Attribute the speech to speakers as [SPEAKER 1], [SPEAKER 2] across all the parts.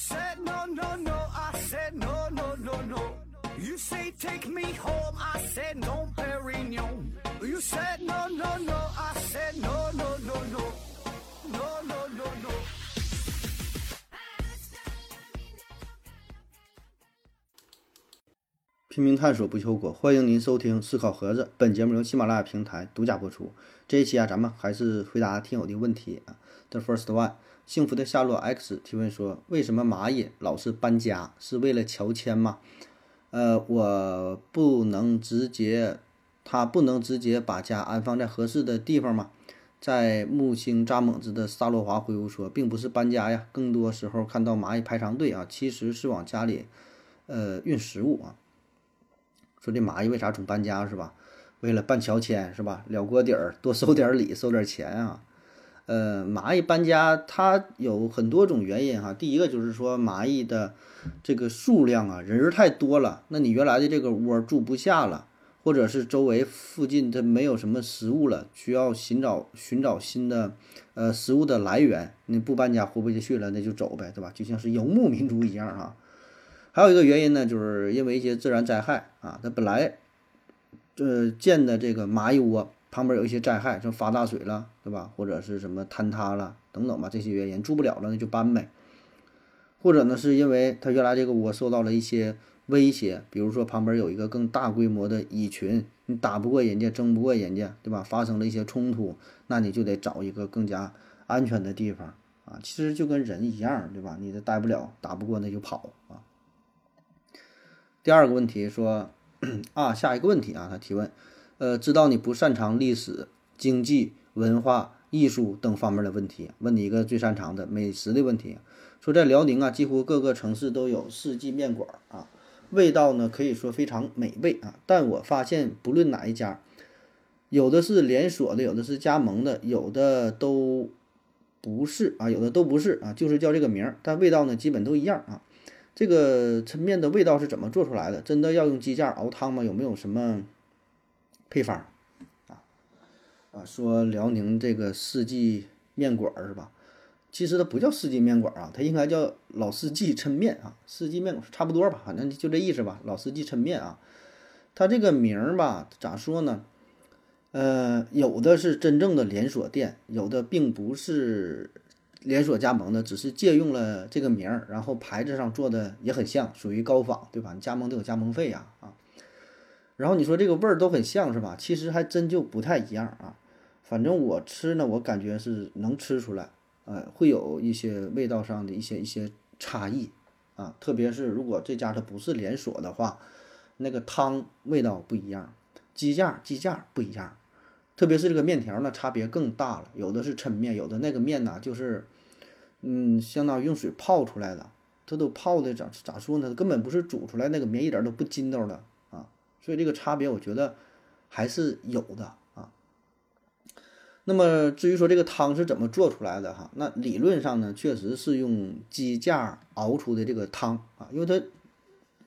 [SPEAKER 1] said no, no, no. I said no, no, no, no. You say take me home. I said no, Perignon. You said no, no, no. I said no, no, no, no.
[SPEAKER 2] 拼命探索不求果，欢迎您收听思考盒子。本节目由喜马拉雅平台独家播出。这一期啊，咱们还是回答听友的问题啊。The first one，幸福的夏洛 X 提问说：为什么蚂蚁老是搬家？是为了乔迁吗？呃，我不能直接，它不能直接把家安放在合适的地方吗？在木星扎猛子的萨洛华回复说，并不是搬家呀，更多时候看到蚂蚁排长队啊，其实是往家里呃运食物啊。说这蚂蚁为啥总搬家是吧？为了办乔迁是吧？了锅底儿，多收点礼，收点钱啊。呃，蚂蚁搬家它有很多种原因哈。第一个就是说蚂蚁的这个数量啊，人儿太多了，那你原来的这个窝住不下了，或者是周围附近它没有什么食物了，需要寻找寻找新的呃食物的来源。你不搬家活不下去了，那就走呗，对吧？就像是游牧民族一样哈。还有一个原因呢，就是因为一些自然灾害啊，它本来这建的这个蚂蚁窝旁边有一些灾害，像发大水了，对吧？或者是什么坍塌了等等吧，这些原因住不了了，那就搬呗。或者呢，是因为它原来这个窝受到了一些威胁，比如说旁边有一个更大规模的蚁群，你打不过人家，争不过人家，对吧？发生了一些冲突，那你就得找一个更加安全的地方啊。其实就跟人一样，对吧？你这待不了，打不过那就跑啊。第二个问题说，啊，下一个问题啊，他提问，呃，知道你不擅长历史、经济、文化、艺术等方面的问题，问你一个最擅长的美食的问题。说在辽宁啊，几乎各个城市都有四季面馆啊，味道呢可以说非常美味啊。但我发现不论哪一家，有的是连锁的，有的是加盟的，有的都不是啊，有的都不是啊，就是叫这个名儿，但味道呢基本都一样啊。这个抻面的味道是怎么做出来的？真的要用鸡架熬汤吗？有没有什么配方啊？啊，说辽宁这个四季面馆是吧？其实它不叫四季面馆啊，它应该叫老四季抻面啊。四季面馆差不多吧，反正就这意思吧。老四季抻面啊，它这个名儿吧，咋说呢？呃，有的是真正的连锁店，有的并不是。连锁加盟的只是借用了这个名儿，然后牌子上做的也很像，属于高仿，对吧？你加盟都有加盟费呀，啊。然后你说这个味儿都很像是吧？其实还真就不太一样啊。反正我吃呢，我感觉是能吃出来，呃，会有一些味道上的一些一些差异啊。特别是如果这家它不是连锁的话，那个汤味道不一样，鸡架鸡架不一样。特别是这个面条呢，差别更大了。有的是抻面，有的那个面呢，就是，嗯，相当于用水泡出来的，它都泡的咋咋说呢？根本不是煮出来那个面，一点都不筋道的啊。所以这个差别，我觉得还是有的啊。那么至于说这个汤是怎么做出来的哈，那理论上呢，确实是用鸡架熬出的这个汤啊，因为它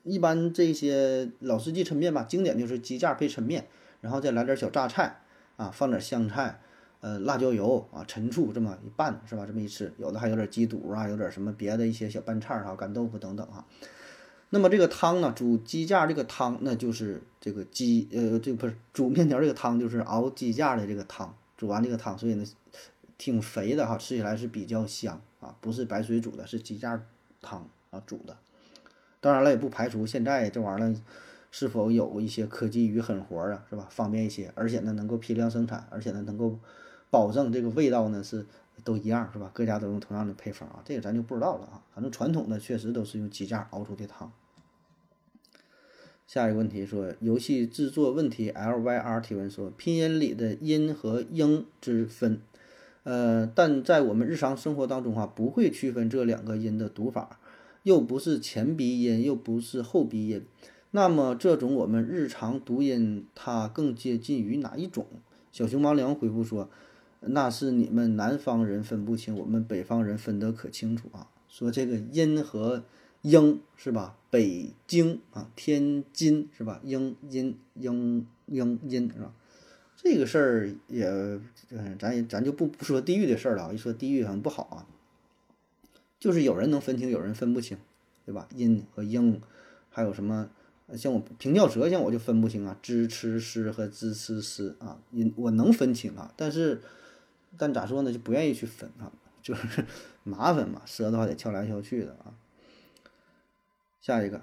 [SPEAKER 2] 一般这些老司机抻面吧，经典就是鸡架配抻面，然后再来点小榨菜。啊，放点香菜，呃，辣椒油啊，陈醋这么一拌是吧？这么一吃，有的还有点鸡肚啊，有点什么别的一些小拌菜儿哈，干豆腐等等哈。那么这个汤呢，煮鸡架这个汤，那就是这个鸡呃，这不是煮面条这个汤，就是熬鸡架的这个汤。煮完这个汤，所以呢，挺肥的哈，吃起来是比较香啊，不是白水煮的，是鸡架汤啊煮的。当然了，也不排除现在这玩意儿。是否有一些科技与狠活啊，是吧？方便一些，而且呢能够批量生产，而且呢能够保证这个味道呢是都一样，是吧？各家都用同样的配方啊，这个咱就不知道了啊。反正传统的确实都是用鸡架熬出的汤。下一个问题说，游戏制作问题，L Y R 提问说，拼音里的音和英之分，呃，但在我们日常生活当中啊，不会区分这两个音的读法，又不是前鼻音，又不是后鼻音。那么这种我们日常读音，它更接近于哪一种？小熊猫梁回复说：“那是你们南方人分不清，我们北方人分得可清楚啊。说这个阴和英是吧？北京啊，天津是吧？阴阴阴阴阴是吧？这个事儿也，咱也咱就不不说地域的事儿了啊。一说地域很不好啊。就是有人能分清，有人分不清，对吧？阴和英，还有什么？像我平翘舌，像我就分不清啊，支吃诗和支吃诗啊，音我能分清啊，但是但咋说呢，就不愿意去分啊，就是麻烦嘛，舌头还得翘来翘去的啊。下一个，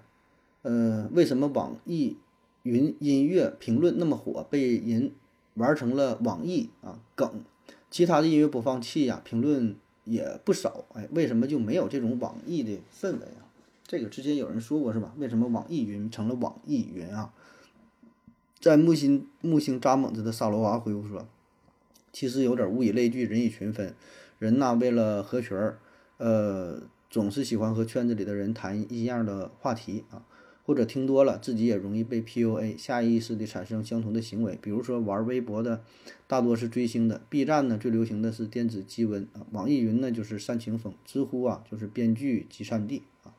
[SPEAKER 2] 呃，为什么网易云音乐评论那么火，被人玩成了网易啊梗？其他的音乐播放器呀，评论也不少，哎，为什么就没有这种网易的氛围啊？这个之前有人说过是吧？为什么网易云成了网易云啊？在木星木星扎猛子的萨罗娃回复说：“其实有点物以类聚，人以群分。人呐，为了合群儿，呃，总是喜欢和圈子里的人谈一样的话题啊，或者听多了，自己也容易被 PUA，下意识地产生相同的行为。比如说玩微博的大多是追星的，B 站呢最流行的是电子鸡瘟啊，网易云呢就是煽情风，知乎啊就是编剧集散地啊。”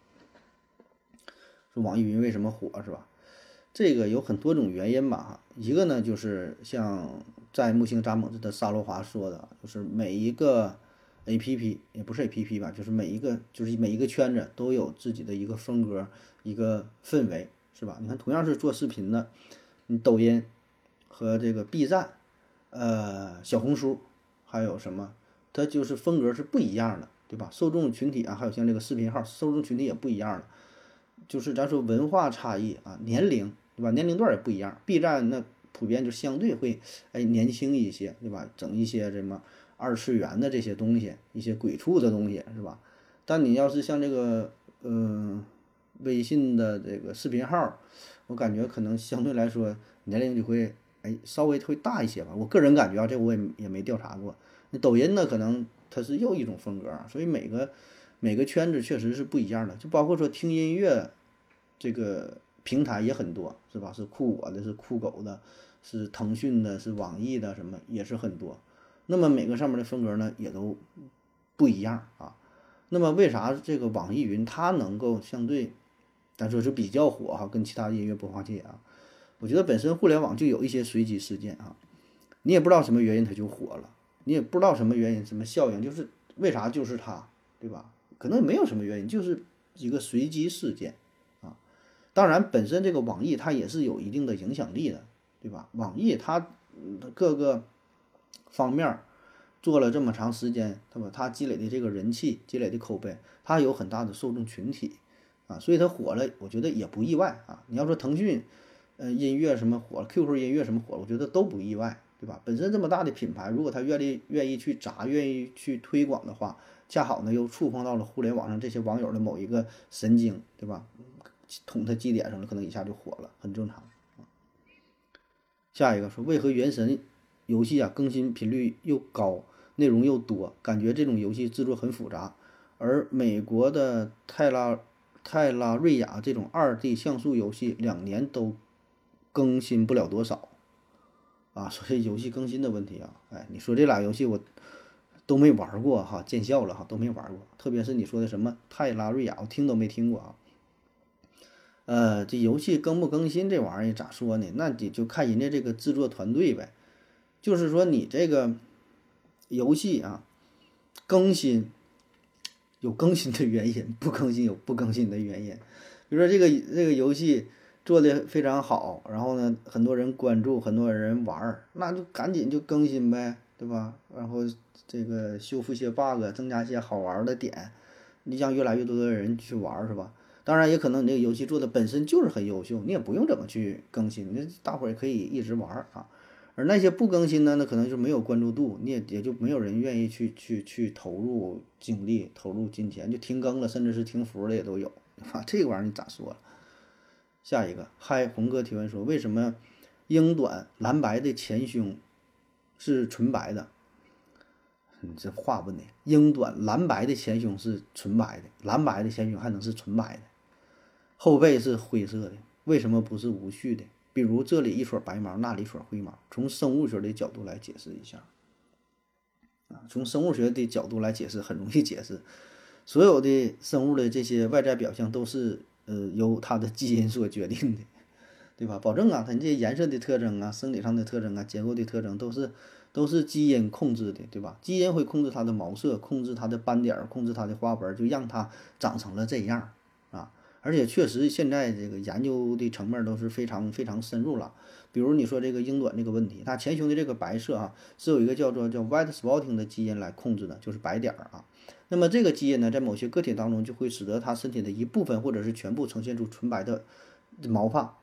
[SPEAKER 2] 说网易云为什么火是吧？这个有很多种原因吧。一个呢，就是像在木星扎猛子的沙罗华说的，就是每一个 A P P 也不是 A P P 吧，就是每一个就是每一个圈子都有自己的一个风格、一个氛围，是吧？你看，同样是做视频的，你抖音和这个 B 站，呃，小红书，还有什么，它就是风格是不一样的，对吧？受众群体啊，还有像这个视频号，受众群体也不一样的。就是咱说文化差异啊，年龄对吧？年龄段也不一样。B 站那普遍就相对会哎年轻一些，对吧？整一些什么二次元的这些东西，一些鬼畜的东西是吧？但你要是像这个嗯微信的这个视频号，我感觉可能相对来说年龄就会哎稍微会大一些吧。我个人感觉啊，这我也也没调查过。那抖音呢，可能它是又一种风格，所以每个。每个圈子确实是不一样的，就包括说听音乐，这个平台也很多，是吧？是酷我的，是酷狗的，是腾讯的，是网易的，什么也是很多。那么每个上面的风格呢，也都不一样啊。那么为啥这个网易云它能够相对，咱说是比较火哈？跟其他音乐播放器啊，我觉得本身互联网就有一些随机事件啊，你也不知道什么原因它就火了，你也不知道什么原因，什么效应，就是为啥就是它，对吧？可能没有什么原因，就是一个随机事件，啊，当然本身这个网易它也是有一定的影响力的，对吧？网易它各个方面做了这么长时间，对吧？它积累的这个人气、积累的口碑，它有很大的受众群体，啊，所以它火了，我觉得也不意外啊。你要说腾讯，呃，音乐什么火了，QQ 音乐什么火了，我觉得都不意外，对吧？本身这么大的品牌，如果它愿意愿意去砸，愿意去推广的话。恰好呢，又触碰到了互联网上这些网友的某一个神经，对吧？捅他基点上了，可能一下就火了，很正常。下一个说，为何《原神》游戏啊更新频率又高，内容又多，感觉这种游戏制作很复杂，而美国的泰拉泰拉瑞亚这种二 D 像素游戏两年都更新不了多少啊？所以游戏更新的问题啊，哎，你说这俩游戏我。都没玩过哈，见笑了哈，都没玩过。特别是你说的什么泰拉瑞亚，我听都没听过啊。呃，这游戏更不更新这玩意儿咋说呢？那得就看人家这个制作团队呗。就是说你这个游戏啊，更新有更新的原因，不更新有不更新的原因。比如说这个这个游戏做的非常好，然后呢，很多人关注，很多人玩儿，那就赶紧就更新呗，对吧？然后。这个修复些 bug，增加一些好玩的点，你让越来越多的人去玩，是吧？当然，也可能你这个游戏做的本身就是很优秀，你也不用怎么去更新，那大伙儿也可以一直玩啊。而那些不更新的，那可能就没有关注度，你也也就没有人愿意去去去投入精力、投入金钱，就停更了，甚至是停服的也都有，啊，这个玩意儿你咋说？下一个，嗨，红哥提问说，为什么英短蓝白的前胸是纯白的？你这话问的，英短蓝白的前胸是纯白的，蓝白的前胸还能是纯白的，后背是灰色的，为什么不是无序的？比如这里一撮白毛，那里一撮灰毛，从生物学的角度来解释一下。啊，从生物学的角度来解释很容易解释，所有的生物的这些外在表象都是呃由它的基因所决定的，对吧？保证啊，它这些颜色的特征啊、生理上的特征啊、结构的特征都是都是基因控制的，对吧？基因会控制它的毛色，控制它的斑点，控制它的花纹，就让它长成了这样啊。而且确实现在这个研究的层面都是非常非常深入了。比如你说这个英短这个问题，它前胸的这个白色啊，是有一个叫做叫 white spotting 的基因来控制的，就是白点儿啊。那么这个基因呢，在某些个体当中就会使得它身体的一部分或者是全部呈现出纯白的毛发，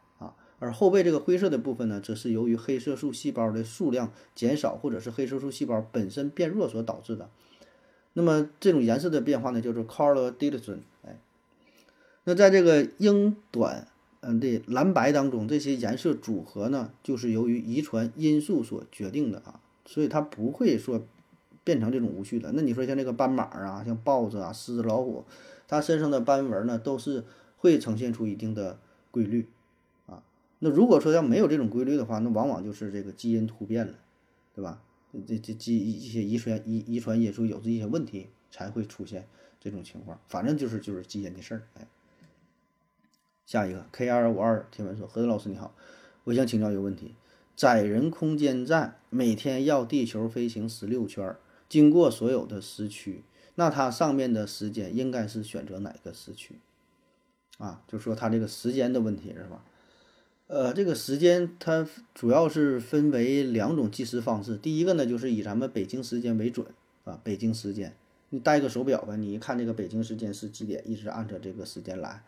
[SPEAKER 2] 而后背这个灰色的部分呢，则是由于黑色素细胞的数量减少或者是黑色素细胞本身变弱所导致的。那么这种颜色的变化呢，叫做 color dilution。哎，那在这个英短嗯的蓝白当中，这些颜色组合呢，就是由于遗传因素所决定的啊，所以它不会说。变成这种无序的，那你说像这个斑马啊，像豹子啊、狮子、老虎，它身上的斑纹呢，都是会呈现出一定的规律。那如果说要没有这种规律的话，那往往就是这个基因突变了，对吧？这这基一些遗传遗遗传因素有这一些问题，才会出现这种情况。反正就是就是基因的事儿。哎，下一个 K 二五二提问说：何德老师你好，我想请教一个问题：载人空间站每天绕地球飞行十六圈。经过所有的时区，那它上面的时间应该是选择哪个时区？啊，就说它这个时间的问题是吧？呃，这个时间它主要是分为两种计时方式。第一个呢，就是以咱们北京时间为准啊，北京时间，你带个手表吧，你一看这个北京时间是几点，一直按照这个时间来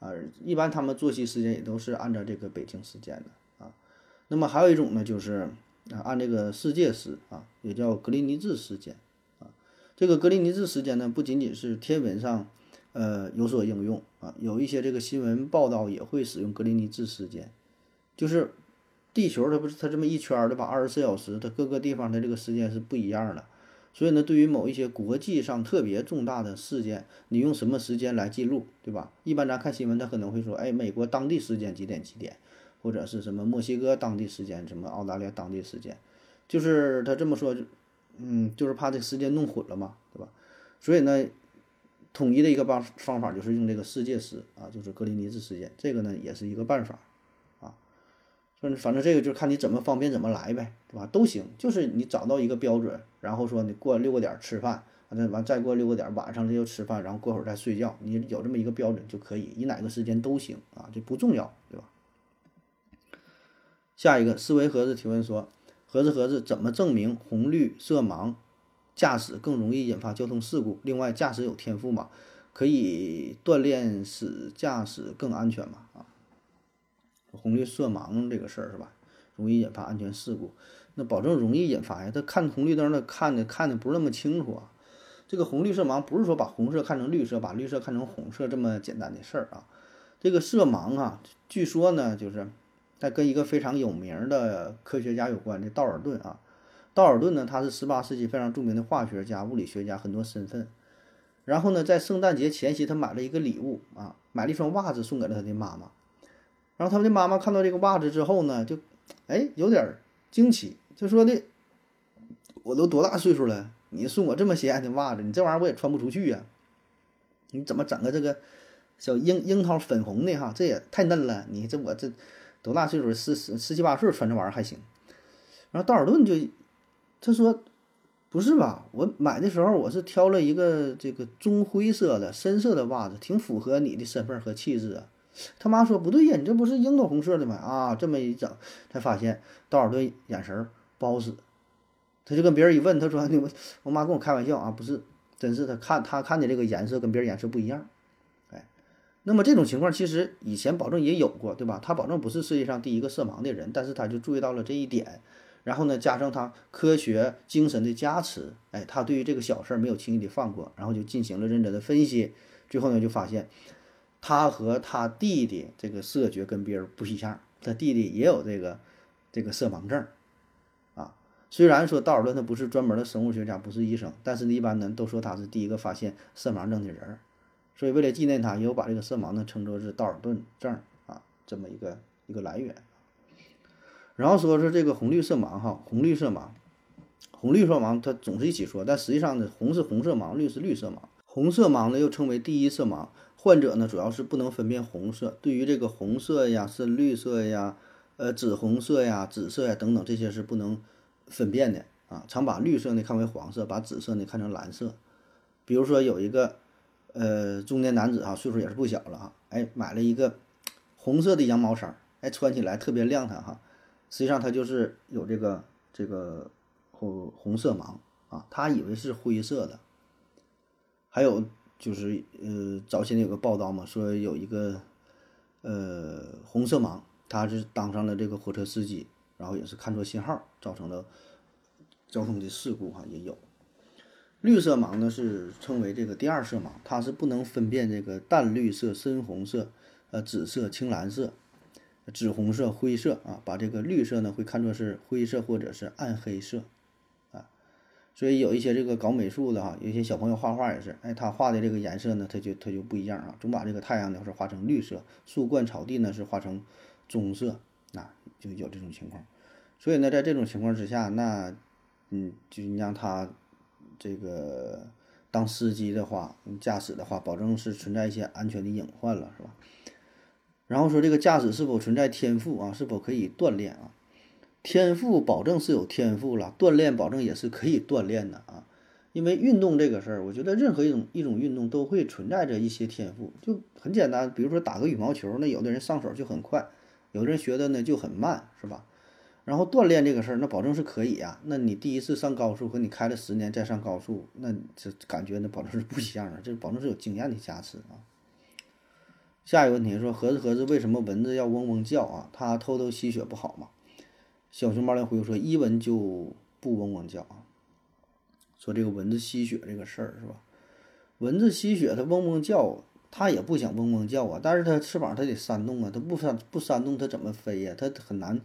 [SPEAKER 2] 啊。一般他们作息时间也都是按照这个北京时间的啊。那么还有一种呢，就是。啊，按这个世界时啊，也叫格林尼治时间啊。这个格林尼治时间呢，不仅仅是天文上，呃，有所应用啊，有一些这个新闻报道也会使用格林尼治时间。就是地球它不是它这么一圈儿的吧？二十四小时，它各个地方的这个时间是不一样的。所以呢，对于某一些国际上特别重大的事件，你用什么时间来记录，对吧？一般咱看新闻，他可能会说，哎，美国当地时间几点几点。或者是什么墨西哥当地时间，什么澳大利亚当地时间，就是他这么说，嗯，就是怕这时间弄混了嘛，对吧？所以呢，统一的一个方方法就是用这个世界时啊，就是格林尼治时间，这个呢也是一个办法。反正反正这个就看你怎么方便怎么来呗，对吧？都行，就是你找到一个标准，然后说你过六个点吃饭，完完再过六个点晚上就吃饭，然后过会儿再睡觉，你有这么一个标准就可以，以哪个时间都行啊，这不重要，对吧？下一个思维盒子提问说：盒子盒子怎么证明红绿色盲驾驶更容易引发交通事故？另外，驾驶有天赋吗？可以锻炼使驾驶更安全吗？啊，红绿色盲这个事儿是吧？容易引发安全事故，那保证容易引发呀？他看红绿灯的看的看的不是那么清楚啊。这个红绿色盲不是说把红色看成绿色，把绿色看成红色这么简单的事儿啊。这个色盲啊，据说呢就是。那跟一个非常有名的科学家有关的道尔顿啊，道尔顿呢，他是十八世纪非常著名的化学家、物理学家，很多身份。然后呢，在圣诞节前夕，他买了一个礼物啊，买了一双袜子送给了他的妈妈。然后他们的妈妈看到这个袜子之后呢，就哎有点惊奇，就说的：“我都多大岁数了，你送我这么显眼的袜子，你这玩意儿我也穿不出去呀？你怎么整个这个小樱樱桃粉红的哈？这也太嫩了，你这我这。”多大岁数？十十十七八岁穿这玩意儿还行。然后道尔顿就他说：“不是吧？我买的时候我是挑了一个这个棕灰色的深色的袜子，挺符合你的身份和气质啊。”他妈说：“不对呀，你这不是樱桃红色的吗？”啊，这么一整，才发现道尔顿眼神不好使。他就跟别人一问，他说：“你我妈跟我开玩笑啊，不是，真是他看他看的这个颜色跟别人颜色不一样。”哎那么这种情况其实以前保证也有过，对吧？他保证不是世界上第一个色盲的人，但是他就注意到了这一点，然后呢，加上他科学精神的加持，哎，他对于这个小事儿没有轻易的放过，然后就进行了认真的分析，最后呢，就发现他和他弟弟这个色觉跟别人不一样，他弟弟也有这个这个色盲症，啊，虽然说道尔顿他不是专门的生物学家，不是医生，但是呢，一般呢都说他是第一个发现色盲症的人。所以，为了纪念他，也有把这个色盲呢称作是道尔顿症啊，这么一个一个来源。然后说是这个红绿色盲哈，红绿色盲，红绿色盲它总是一起说，但实际上呢，红是红色盲，绿是绿色盲。红色盲呢又称为第一色盲，患者呢主要是不能分辨红色，对于这个红色呀、深绿色呀、呃紫红色呀、紫色呀等等这些是不能分辨的啊，常把绿色呢看为黄色，把紫色呢看成蓝色。比如说有一个呃中年男子哈，岁数也是不小了哈，哎买了一个红色的羊毛衫，哎穿起来特别亮堂哈，实际上他就是有这个这个红红色盲啊，他以为是灰色的。还有就是呃早些年有个报道嘛，说有一个呃红色盲，他是当上了这个火车司机，然后也是看错信号，造成了交通的事故哈，也有。绿色盲呢是称为这个第二色盲，它是不能分辨这个淡绿色、深红色、呃紫色、青蓝色、紫红色、灰色啊，把这个绿色呢会看作是灰色或者是暗黑色，所以有一些这个搞美术的哈，有一些小朋友画画也是，哎，他画的这个颜色呢，他就他就不一样啊，总把这个太阳呢是画成绿色，树冠草地呢是画成棕色啊，就有这种情况。所以呢，在这种情况之下，那嗯，就让他。这个当司机的话，驾驶的话，保证是存在一些安全的隐患了，是吧？然后说这个驾驶是否存在天赋啊？是否可以锻炼啊？天赋保证是有天赋了，锻炼保证也是可以锻炼的啊。因为运动这个事儿，我觉得任何一种一种运动都会存在着一些天赋，就很简单，比如说打个羽毛球，那有的人上手就很快，有的人学的呢就很慢，是吧？然后锻炼这个事儿，那保证是可以呀。那你第一次上高速和你开了十年再上高速，那这感觉那保证是不一样的，这保证是有经验的加持啊。下一个问题说，合着合着为什么蚊子要嗡嗡叫啊？它偷偷吸血不好吗？小熊猫来回复说，一闻就不嗡嗡叫啊。说这个蚊子吸血这个事儿是吧？蚊子吸血它嗡嗡叫，它也不想嗡嗡叫啊，但是它翅膀它得扇动啊，它不扇不扇动它怎么飞呀？它很难。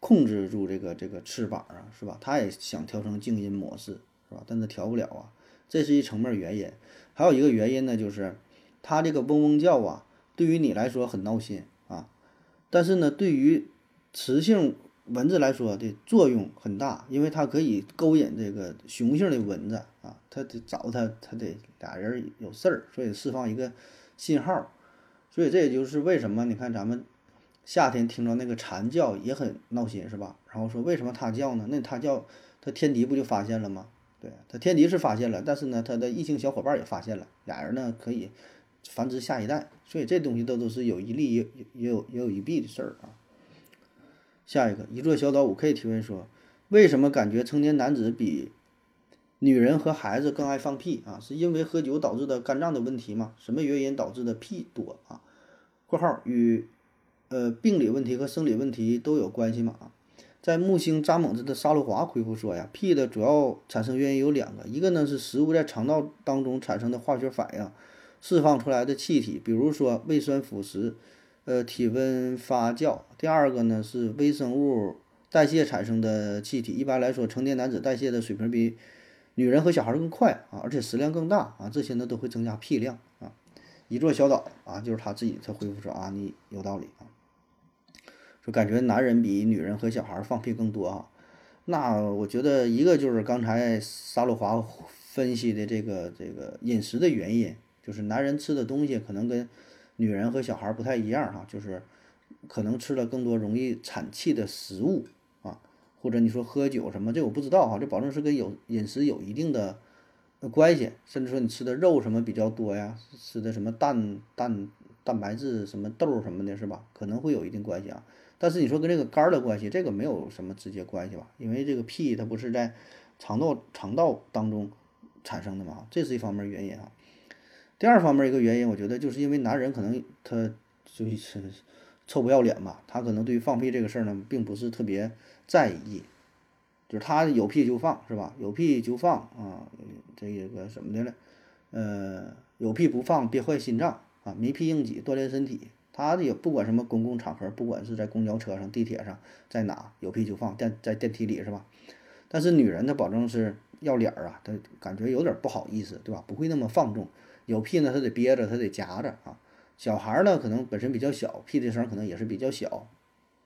[SPEAKER 2] 控制住这个这个翅膀啊，是吧？它也想调成静音模式，是吧？但它调不了啊，这是一层面原因。还有一个原因呢，就是它这个嗡嗡叫啊，对于你来说很闹心啊，但是呢，对于雌性蚊子来说的作用很大，因为它可以勾引这个雄性的蚊子啊，它得找它，它得俩人有事儿，所以释放一个信号。所以这也就是为什么你看咱们。夏天听到那个蝉叫也很闹心，是吧？然后说为什么它叫呢？那它叫，它天敌不就发现了吗？对，它天敌是发现了，但是呢，它的异性小伙伴也发现了，俩人呢可以繁殖下一代，所以这东西都都是有一利也也有也有一弊的事儿啊。下一个，一座小岛五 K 提问说，为什么感觉成年男子比女人和孩子更爱放屁啊？是因为喝酒导致的肝脏的问题吗？什么原因导致的屁多啊？（括号与）呃，病理问题和生理问题都有关系吗？啊在木星扎猛子的沙鲁华回复说呀，屁的主要产生原因有两个，一个呢是食物在肠道当中产生的化学反应，释放出来的气体，比如说胃酸腐蚀，呃，体温发酵；第二个呢是微生物代谢产生的气体。一般来说，成年男子代谢的水平比女人和小孩更快啊，而且食量更大啊，这些呢都会增加屁量啊。一座小岛啊，就是他自己他回复说啊，你有道理啊。就感觉男人比女人和小孩放屁更多啊，那我觉得一个就是刚才沙鲁华分析的这个这个饮食的原因，就是男人吃的东西可能跟女人和小孩不太一样哈，就是可能吃了更多容易产气的食物啊，或者你说喝酒什么，这我不知道哈，这保证是跟有饮食有一定的关系，甚至说你吃的肉什么比较多呀，吃的什么蛋蛋蛋白质什么豆什么的，是吧？可能会有一定关系啊。但是你说跟这个肝的关系，这个没有什么直接关系吧？因为这个屁它不是在肠道肠道当中产生的嘛，这是一方面原因啊。第二方面一个原因，我觉得就是因为男人可能他就是臭不要脸吧，他可能对于放屁这个事儿呢，并不是特别在意，就是他有屁就放，是吧？有屁就放啊，这个什么的了，呃，有屁不放憋坏心脏啊，没屁硬挤锻炼身体。他也不管什么公共场合，不管是在公交车上、地铁上，在哪有屁就放，电在电梯里是吧？但是女人她保证是要脸儿啊，她感觉有点不好意思，对吧？不会那么放纵，有屁呢，他得憋着，他得夹着啊。小孩儿呢，可能本身比较小，屁的声可能也是比较小，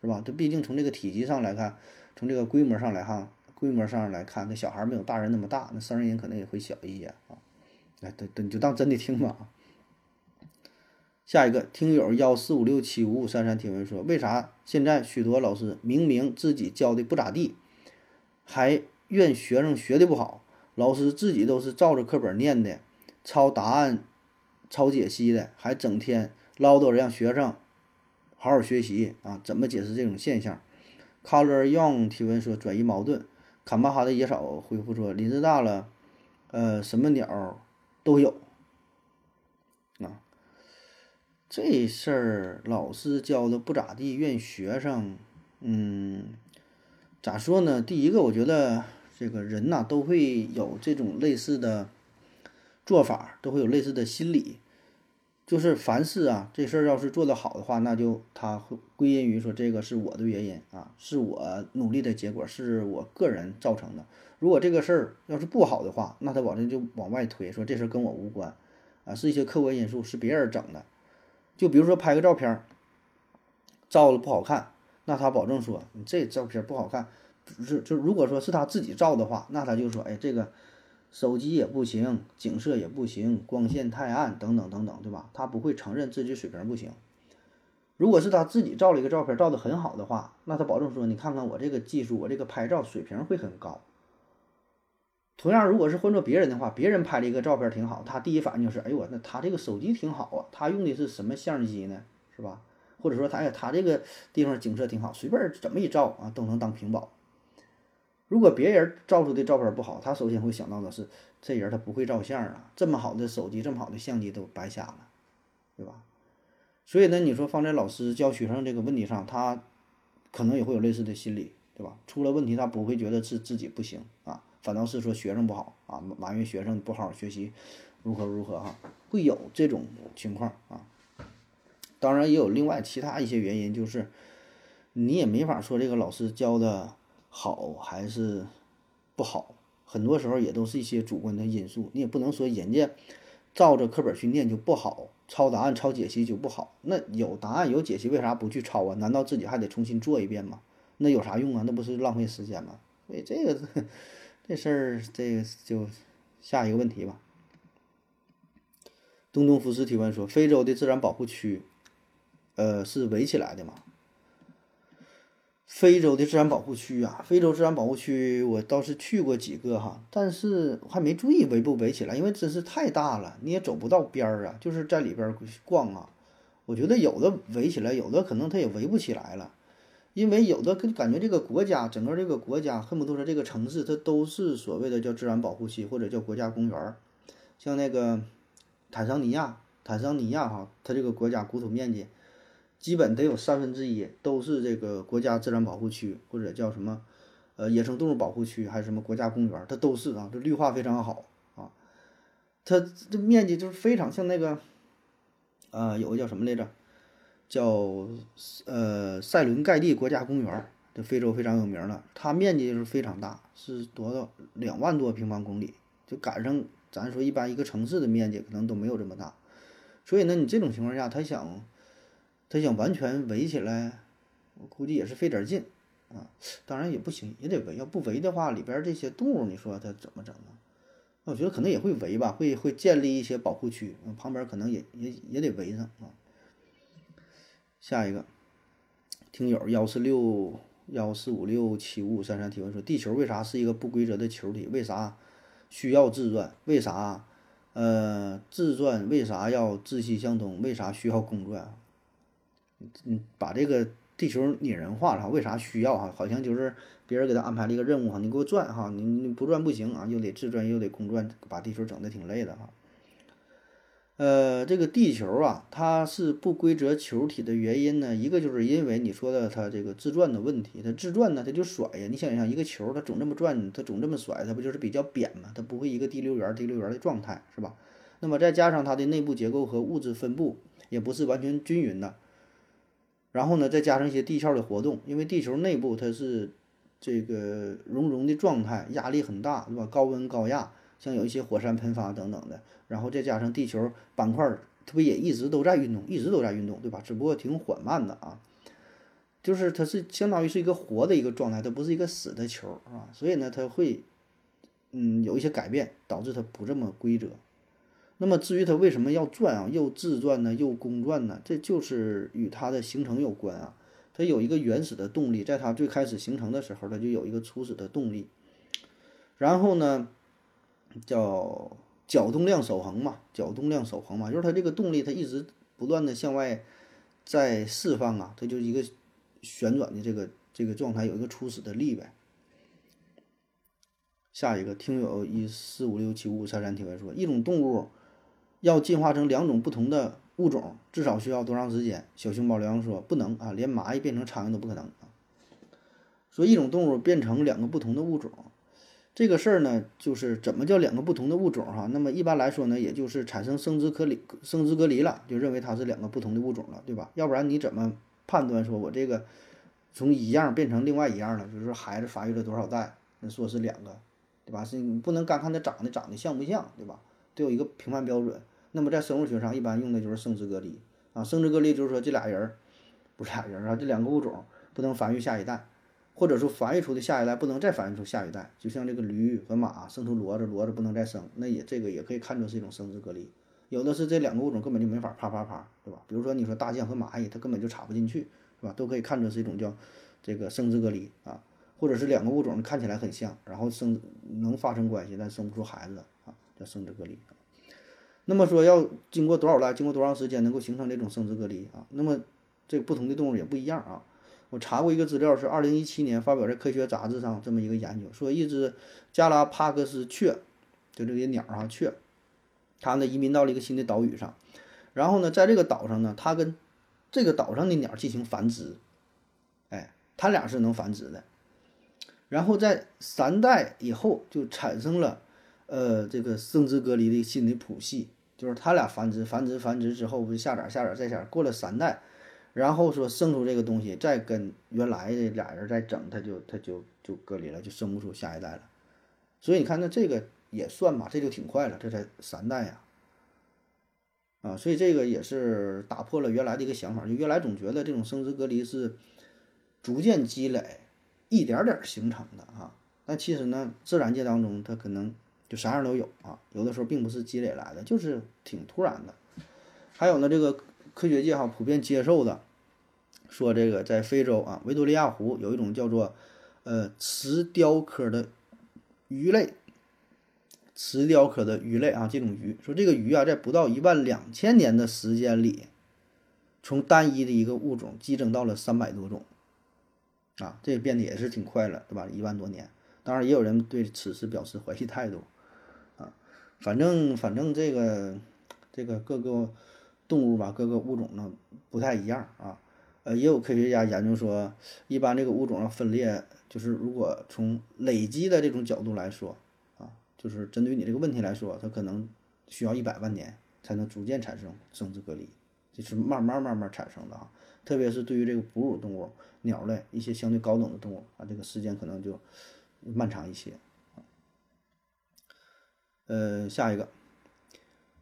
[SPEAKER 2] 是吧？这毕竟从这个体积上来看，从这个规模上来哈，规模上来看，那小孩没有大人那么大，那声音可能也会小一些啊。哎，对对，你就当真的听吧。下一个听友幺四五六七五五三三提问说，为啥现在许多老师明明自己教的不咋地，还怨学生学的不好？老师自己都是照着课本念的，抄答案、抄解析的，还整天唠叨着让学生好好学习啊？怎么解释这种现象？Color Young 提问说，转移矛盾。坎巴哈的野草回复说，林子大了，呃，什么鸟都有啊。这事儿老师教的不咋地，怨学生，嗯，咋说呢？第一个，我觉得这个人呐都会有这种类似的做法，都会有类似的心理，就是凡事啊，这事儿要是做得好的话，那就他会归因于说这个是我的原因啊，是我努力的结果，是我个人造成的。如果这个事儿要是不好的话，那他往这就往外推，说这事儿跟我无关啊，是一些客观因素，是别人整的。就比如说拍个照片，照了不好看，那他保证说你这照片不好看，是就如果说是他自己照的话，那他就说哎这个手机也不行，景色也不行，光线太暗等等等等，对吧？他不会承认自己水平不行。如果是他自己照了一个照片，照的很好的话，那他保证说你看看我这个技术，我这个拍照水平会很高。同样，如果是换做别人的话，别人拍了一个照片挺好，他第一反应就是，哎呦我那他这个手机挺好啊，他用的是什么相机呢？是吧？或者说他哎他这个地方景色挺好，随便怎么一照啊都能当屏保。如果别人照出的照片不好，他首先会想到的是，这人他不会照相啊，这么好的手机，这么好的相机都白瞎了，对吧？所以呢，你说放在老师教学生这个问题上，他可能也会有类似的心理，对吧？出了问题，他不会觉得是自己不行啊。反倒是说学生不好啊，埋怨学生不好好学习，如何如何哈，会有这种情况啊。当然也有另外其他一些原因，就是你也没法说这个老师教的好还是不好，很多时候也都是一些主观的因素。你也不能说人家照着课本去念就不好，抄答案抄解析就不好。那有答案有解析，为啥不去抄啊？难道自己还得重新做一遍吗？那有啥用啊？那不是浪费时间吗？所以这个。这事儿，这个就下一个问题吧。东东福斯提问说：“非洲的自然保护区，呃，是围起来的吗？”非洲的自然保护区啊，非洲自然保护区我倒是去过几个哈，但是还没注意围不围起来，因为真是太大了，你也走不到边儿啊，就是在里边逛啊。我觉得有的围起来，有的可能它也围不起来了。因为有的跟感觉这个国家整个这个国家恨不得说这个城市它都是所谓的叫自然保护区或者叫国家公园儿，像那个坦桑尼亚，坦桑尼亚哈，它这个国家国土面积基本得有三分之一都是这个国家自然保护区或者叫什么呃野生动物保护区还是什么国家公园，它都是啊，这绿化非常好啊，它这面积就是非常像那个啊有个叫什么来着？叫呃塞伦盖蒂国家公园，这非洲非常有名了。它面积就是非常大，是多少两万多平方公里，就赶上咱说一般一个城市的面积可能都没有这么大。所以呢，你这种情况下，他想他想完全围起来，我估计也是费点劲啊。当然也不行，也得围。要不围的话，里边这些动物，你说它怎么整啊？我觉得可能也会围吧，会会建立一些保护区，旁边可能也也也得围上啊。下一个听友幺四六幺四五六七五五三三提问说：地球为啥是一个不规则的球体？为啥需要自转？为啥呃自转？为啥要自息相通？为啥需要公转？嗯，把这个地球拟人化了哈？为啥需要哈？好像就是别人给他安排了一个任务哈，你给我转哈，你你不转不行啊，又得自转又得公转，把地球整的挺累的哈。呃，这个地球啊，它是不规则球体的原因呢，一个就是因为你说的它这个自转的问题，它自转呢，它就甩呀。你想想，一个球它总这么转，它总这么甩，它不就是比较扁吗？它不会一个滴溜圆、滴溜圆的状态，是吧？那么再加上它的内部结构和物质分布也不是完全均匀的，然后呢，再加上一些地壳的活动，因为地球内部它是这个熔融的状态，压力很大，对吧？高温高压。像有一些火山喷发等等的，然后再加上地球板块，它不也一直都在运动，一直都在运动，对吧？只不过挺缓慢的啊，就是它是相当于是一个活的一个状态，它不是一个死的球啊，所以呢，它会嗯有一些改变，导致它不这么规则。那么至于它为什么要转啊，又自转呢，又公转呢？这就是与它的形成有关啊。它有一个原始的动力，在它最开始形成的时候，它就有一个初始的动力。然后呢，叫角动量守恒嘛，角动量守恒嘛，就是它这个动力它一直不断的向外在释放啊，它就一个旋转的这个这个状态，有一个初始的力呗。下一个听友一四五六七五五三三提问说，一种动物。要进化成两种不同的物种，至少需要多长时间？小熊猫良说：“不能啊，连蚂蚁变成苍蝇都不可能啊。”说一种动物变成两个不同的物种，这个事儿呢，就是怎么叫两个不同的物种哈？那么一般来说呢，也就是产生生殖隔离，生殖隔离了，就认为它是两个不同的物种了，对吧？要不然你怎么判断说我这个从一样变成另外一样了？就是孩子发育了多少代，那说是两个，对吧？是你不能干看它长得长得像不像，对吧？都有一个评判标准。那么在生物学上，一般用的就是生殖隔离啊。生殖隔离就是说，这俩人儿不是俩人儿啊，这两个物种不能繁育下一代，或者说繁育出的下一代不能再繁育出下一代。就像这个驴和马生出骡子，骡子不能再生，那也这个也可以看作是一种生殖隔离。有的是这两个物种根本就没法啪啪啪，对吧？比如说你说大象和蚂蚁，它根本就插不进去，是吧？都可以看作是一种叫这个生殖隔离啊，或者是两个物种看起来很像，然后生能发生关系，但生不出孩子啊，叫生殖隔离。那么说要经过多少代，经过多长时间能够形成这种生殖隔离啊？那么这个不同的动物也不一样啊。我查过一个资料，是二零一七年发表在科学杂志上这么一个研究，说一只加拉帕戈斯雀，就这些鸟啊雀，它呢移民到了一个新的岛屿上，然后呢在这个岛上呢，它跟这个岛上的鸟进行繁殖，哎，它俩是能繁殖的，然后在三代以后就产生了呃这个生殖隔离的新的谱系。就是它俩繁殖、繁殖、繁殖之后，不是下崽、下崽、再下，过了三代，然后说生出这个东西，再跟原来的俩人再整，他就他就就隔离了，就生不出下一代了。所以你看，那这个也算吧，这就挺快了，这才三代呀。啊，所以这个也是打破了原来的一个想法，就原来总觉得这种生殖隔离是逐渐积累、一点点形成的啊。但其实呢，自然界当中它可能。就啥样都有啊，有的时候并不是积累来的，就是挺突然的。还有呢，这个科学界哈普遍接受的，说这个在非洲啊维多利亚湖有一种叫做呃磁雕科的鱼类，磁雕科的鱼类啊，这种鱼说这个鱼啊在不到一万两千年的时间里，从单一的一个物种激增到了三百多种，啊，这变得也是挺快了，对吧？一万多年，当然也有人对此事表示怀疑态度。反正反正这个这个各个动物吧，各个物种呢不太一样啊。呃，也有科学家研究说，一般这个物种要分裂，就是如果从累积的这种角度来说啊，就是针对你这个问题来说，它可能需要一百万年才能逐渐产生生殖隔离，就是慢慢慢慢产生的啊。特别是对于这个哺乳动物、鸟类一些相对高等的动物啊，这个时间可能就漫长一些。呃，下一个，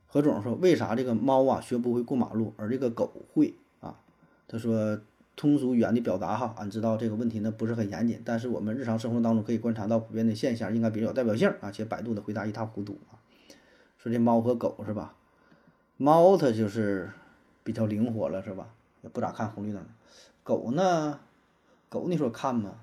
[SPEAKER 2] 何总说，为啥这个猫啊学不会过马路，而这个狗会啊？他说，通俗语言的表达哈，俺知道这个问题呢不是很严谨，但是我们日常生活当中可以观察到普遍的现象，应该比较有代表性啊。且百度的回答一塌糊涂啊。说这猫和狗是吧？猫它就是比较灵活了是吧？也不咋看红绿灯。狗呢？狗你说看吗？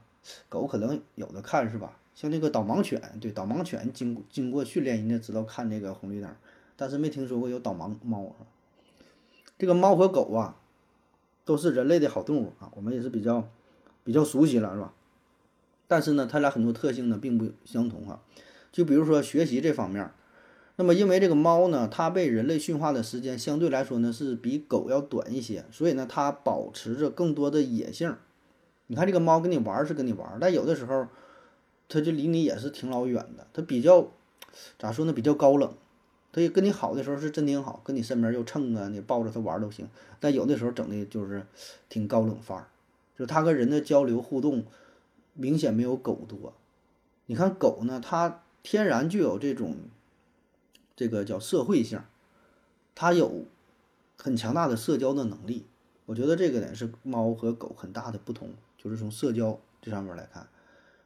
[SPEAKER 2] 狗可能有的看是吧？像那个导盲犬，对导盲犬经经过训练，人家知道看这个红绿灯，但是没听说过有导盲猫。这个猫和狗啊，都是人类的好动物啊，我们也是比较比较熟悉了，是吧？但是呢，它俩很多特性呢并不相同哈。就比如说学习这方面，那么因为这个猫呢，它被人类驯化的时间相对来说呢是比狗要短一些，所以呢它保持着更多的野性。你看这个猫跟你玩是跟你玩，但有的时候。它就离你也是挺老远的，它比较咋说呢？比较高冷。它也跟你好的时候是真挺好，跟你身边又蹭啊，你抱着它玩都行。但有的时候整的就是挺高冷范儿，就它跟人的交流互动明显没有狗多。你看狗呢，它天然就有这种这个叫社会性，它有很强大的社交的能力。我觉得这个呢是猫和狗很大的不同，就是从社交这上面来看。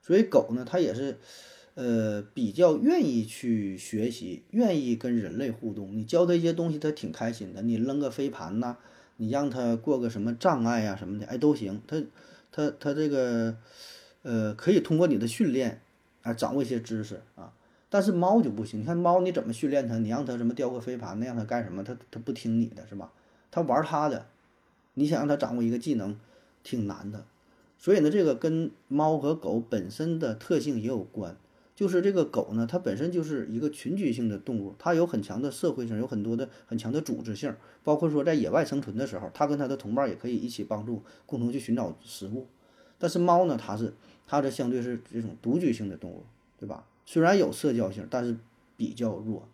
[SPEAKER 2] 所以狗呢，它也是，呃，比较愿意去学习，愿意跟人类互动。你教它一些东西，它挺开心的。你扔个飞盘呐，你让它过个什么障碍呀什么的，哎，都行。它他他这个，呃，可以通过你的训练，啊，掌握一些知识啊。但是猫就不行，你看猫你怎么训练它？你让它什么叼个飞盘，那让它干什么？它它不听你的，是吧？它玩它的。你想让它掌握一个技能，挺难的。所以呢，这个跟猫和狗本身的特性也有关。就是这个狗呢，它本身就是一个群居性的动物，它有很强的社会性，有很多的很强的组织性，包括说在野外生存的时候，它跟它的同伴也可以一起帮助，共同去寻找食物。但是猫呢，它是它的相对是这种独居性的动物，对吧？虽然有社交性，但是比较弱。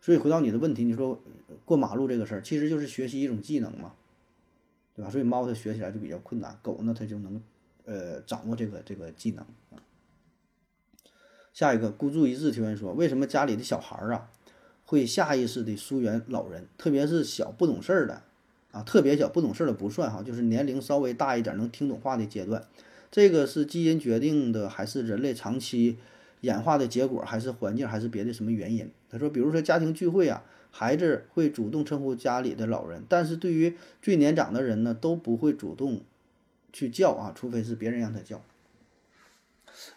[SPEAKER 2] 所以回到你的问题，你说过马路这个事儿，其实就是学习一种技能嘛，对吧？所以猫它学起来就比较困难，狗呢它就能呃掌握这个这个技能。下一个孤注一掷提问说：为什么家里的小孩儿啊，会下意识的疏远老人，特别是小不懂事儿的啊，特别小不懂事儿的不算哈，就是年龄稍微大一点能听懂话的阶段，这个是基因决定的，还是人类长期演化的结果，还是环境，还是别的什么原因？他说，比如说家庭聚会啊，孩子会主动称呼家里的老人，但是对于最年长的人呢，都不会主动去叫啊，除非是别人让他叫。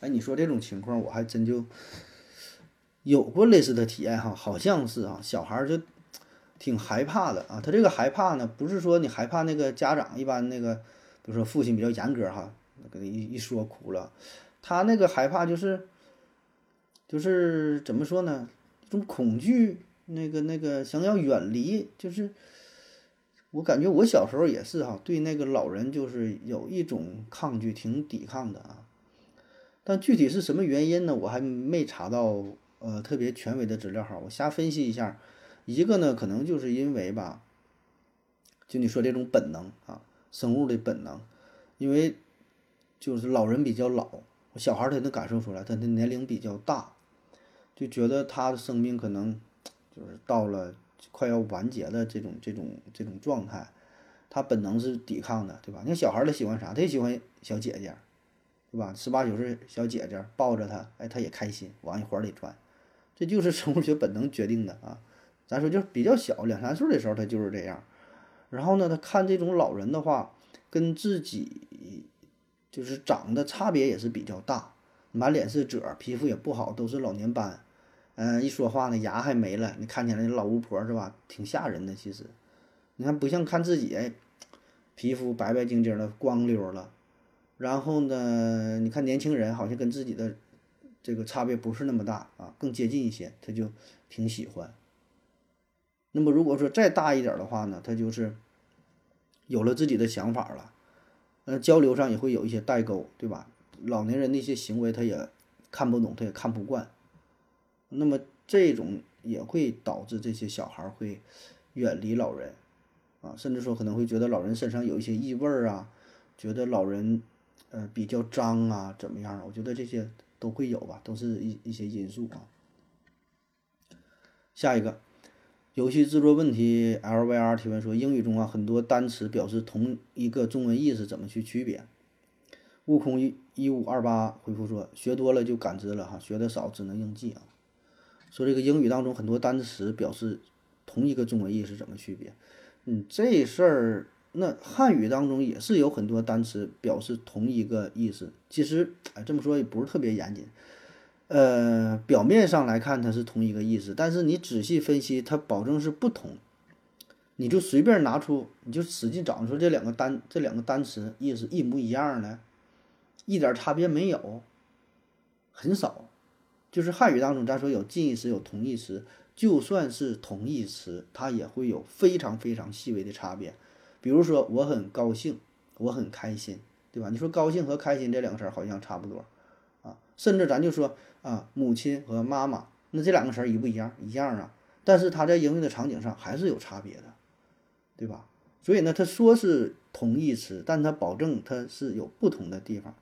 [SPEAKER 2] 哎，你说这种情况，我还真就有过类似的体验哈，好像是啊，小孩就挺害怕的啊。他这个害怕呢，不是说你害怕那个家长，一般那个，比如说父亲比较严格哈，跟他一一说哭了，他那个害怕就是，就是怎么说呢？一种恐惧，那个那个想要远离，就是我感觉我小时候也是哈，对那个老人就是有一种抗拒，挺抵抗的啊。但具体是什么原因呢？我还没查到呃特别权威的资料哈。我瞎分析一下，一个呢可能就是因为吧，就你说这种本能啊，生物的本能，因为就是老人比较老，小孩他能感受出来，他的年龄比较大，就觉得他的生命可能就是到了快要完结的这种这种这种状态，他本能是抵抗的，对吧？你看小孩他喜欢啥？他也喜欢小姐姐。对吧？十八九岁小姐姐抱着他，哎，他也开心，往一怀里钻，这就是生物学本能决定的啊。咱说就是比较小，两三岁的时候他就是这样。然后呢，他看这种老人的话，跟自己就是长得差别也是比较大，满脸是褶，皮肤也不好，都是老年斑。嗯，一说话呢，牙还没了，你看起来老巫婆是吧？挺吓人的。其实，你看不像看自己，哎，皮肤白白净净的，光溜了。然后呢？你看年轻人好像跟自己的这个差别不是那么大啊，更接近一些，他就挺喜欢。那么如果说再大一点的话呢，他就是有了自己的想法了，呃，交流上也会有一些代沟，对吧？老年人那些行为他也看不懂，他也看不惯。那么这种也会导致这些小孩会远离老人啊，甚至说可能会觉得老人身上有一些异味儿啊，觉得老人。呃，比较脏啊，怎么样？我觉得这些都会有吧，都是一一些因素啊。下一个，游戏制作问题，LVR 提问说，英语中啊很多单词表示同一个中文意思，怎么去区别？悟空一一五二八回复说，学多了就感知了哈，学的少只能硬记啊。说这个英语当中很多单词表示同一个中文意思，怎么区别？嗯，这事儿。那汉语当中也是有很多单词表示同一个意思，其实哎这么说也不是特别严谨，呃，表面上来看它是同一个意思，但是你仔细分析，它保证是不同。你就随便拿出，你就使劲找，说这两个单这两个单词意思一模一样的，一点差别没有，很少。就是汉语当中，咱说有近义词有同义词，就算是同义词，它也会有非常非常细微的差别。比如说，我很高兴，我很开心，对吧？你说高兴和开心这两个词儿好像差不多，啊，甚至咱就说啊，母亲和妈妈，那这两个词儿一不一样？一样啊，但是它在应用的场景上还是有差别的，对吧？所以呢，他说是同义词，但他保证它是有不同的地方。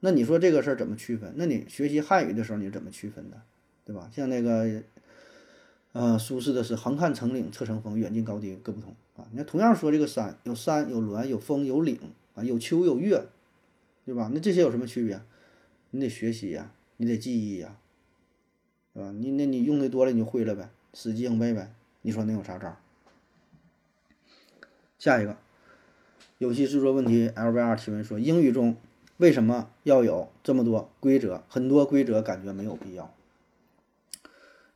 [SPEAKER 2] 那你说这个事儿怎么区分？那你学习汉语的时候你怎么区分的，对吧？像那个。呃，苏轼的是“横看成岭侧成峰，远近高低各不同”啊。你看，同样说这个山，有山有峦有峰有岭啊，有秋有月，对吧？那这些有什么区别？你得学习呀，你得记忆呀，吧？你那你用的多了你就会了呗，死记硬背呗。你说能有啥招？下一个，游戏制作问题 L V R 提问说，英语中为什么要有这么多规则？很多规则感觉没有必要。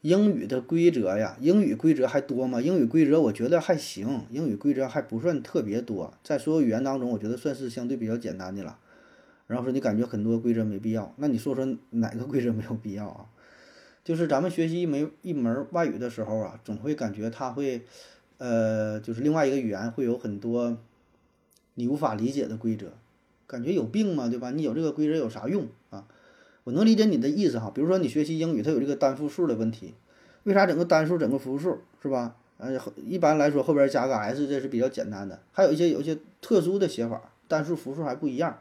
[SPEAKER 2] 英语的规则呀，英语规则还多吗？英语规则我觉得还行，英语规则还不算特别多，在所有语言当中，我觉得算是相对比较简单的了。然后说你感觉很多规则没必要，那你说说哪个规则没有必要啊？就是咱们学习一门一门外语的时候啊，总会感觉它会，呃，就是另外一个语言会有很多你无法理解的规则，感觉有病吗？对吧？你有这个规则有啥用啊？我能理解你的意思哈，比如说你学习英语，它有这个单复数的问题，为啥整个单数整个复数是吧？呃，一般来说后边加个 s 这是比较简单的，还有一些有一些特殊的写法，单数复数还不一样。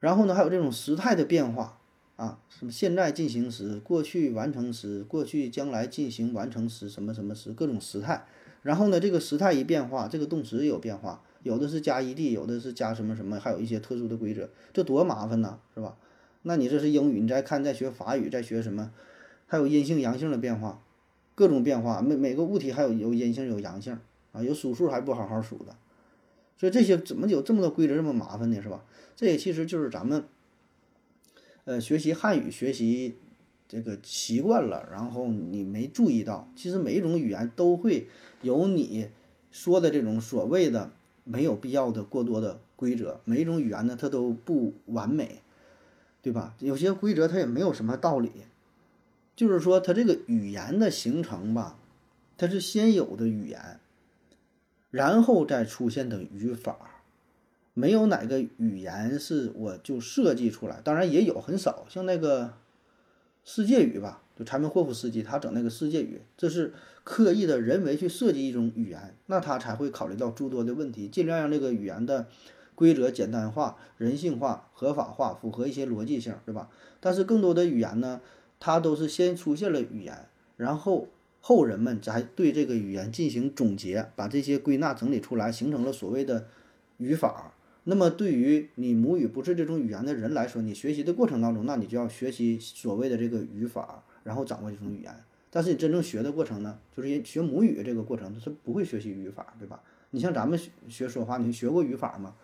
[SPEAKER 2] 然后呢，还有这种时态的变化啊，什么现在进行时、过去完成时、过去将来进行完成时，什么什么时，各种时态。然后呢，这个时态一变化，这个动词也有变化，有的是加 ed，有的是加什么什么，还有一些特殊的规则，这多麻烦呢，是吧？那你这是英语，你再看再学法语，再学什么？还有阴性、阳性的变化，各种变化。每每个物体还有有阴性有阳性啊，有数数还不好好数的，所以这些怎么有这么多规则这么麻烦呢？是吧？这也其实就是咱们，呃，学习汉语学习这个习惯了，然后你没注意到，其实每一种语言都会有你说的这种所谓的没有必要的过多的规则。每一种语言呢，它都不完美。对吧？有些规则它也没有什么道理，就是说它这个语言的形成吧，它是先有的语言，然后再出现的语法，没有哪个语言是我就设计出来。当然也有很少，像那个世界语吧，就柴门霍夫斯基他整那个世界语，这是刻意的人为去设计一种语言，那他才会考虑到诸多的问题，尽量让这个语言的。规则简单化、人性化、合法化，符合一些逻辑性，对吧？但是更多的语言呢，它都是先出现了语言，然后后人们才对这个语言进行总结，把这些归纳整理出来，形成了所谓的语法。那么对于你母语不是这种语言的人来说，你学习的过程当中，那你就要学习所谓的这个语法，然后掌握这种语言。但是你真正学的过程呢，就是学母语这个过程，是不会学习语法，对吧？你像咱们学说话，你学过语法吗？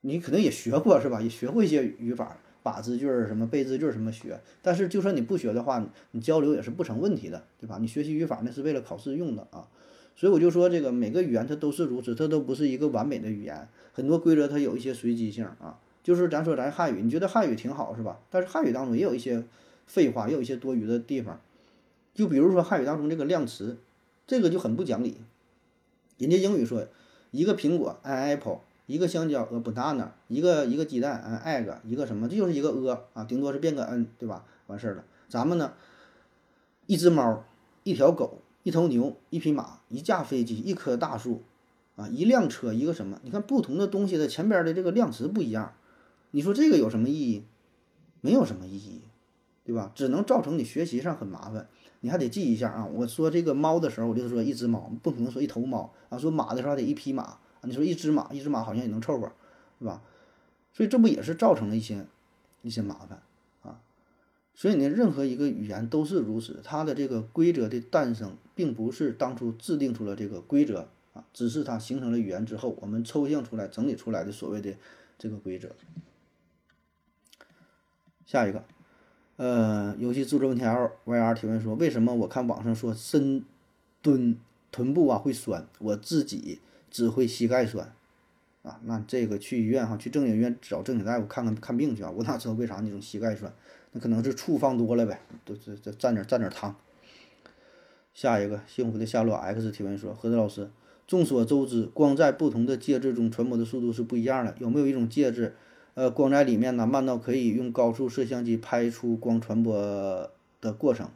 [SPEAKER 2] 你可能也学过是吧？也学过一些语法、把字句儿、什么背字句儿什么学。但是就算你不学的话，你交流也是不成问题的，对吧？你学习语法那是为了考试用的啊。所以我就说，这个每个语言它都是如此，它都不是一个完美的语言。很多规则它有一些随机性啊。就是咱说咱汉语，你觉得汉语挺好是吧？但是汉语当中也有一些废话，也有一些多余的地方。就比如说汉语当中这个量词，这个就很不讲理。人家英语说一个苹果，an apple。一个香蕉，a banana，一个一个鸡蛋，an，egg，一个什么，这就是一个 a 啊，顶多是变个 n，对吧？完事儿了。咱们呢，一只猫，一条狗，一头牛，一匹马，一架飞机，一棵大树，啊，一辆车，一个什么？你看不同的东西的前边的这个量词不一样，你说这个有什么意义？没有什么意义，对吧？只能造成你学习上很麻烦。你还得记一下啊。我说这个猫的时候，我就说一只猫，不可能说一头猫啊。说马的时候得一匹马。你说一只马，一只马好像也能凑合，是吧？所以这不也是造成了一些一些麻烦？所以呢，任何一个语言都是如此，它的这个规则的诞生，并不是当初制定出了这个规则啊，只是它形成了语言之后，我们抽象出来、整理出来的所谓的这个规则。下一个，呃，游戏制作问题 L Y R 提问说，为什么我看网上说深蹲臀部啊会酸，我自己。只会膝盖酸，啊，那这个去医院哈，去正经医院找正经大夫看看看病去啊。我哪知道为啥那种膝盖酸？那可能是醋放多了呗，都这这蘸点蘸点汤。下一个幸福的夏洛 X 提问说：何子老师，众所周知，光在不同的介质中传播的速度是不一样的，有没有一种介质，呃，光在里面呢慢到可以用高速摄像机拍出光传播的过程？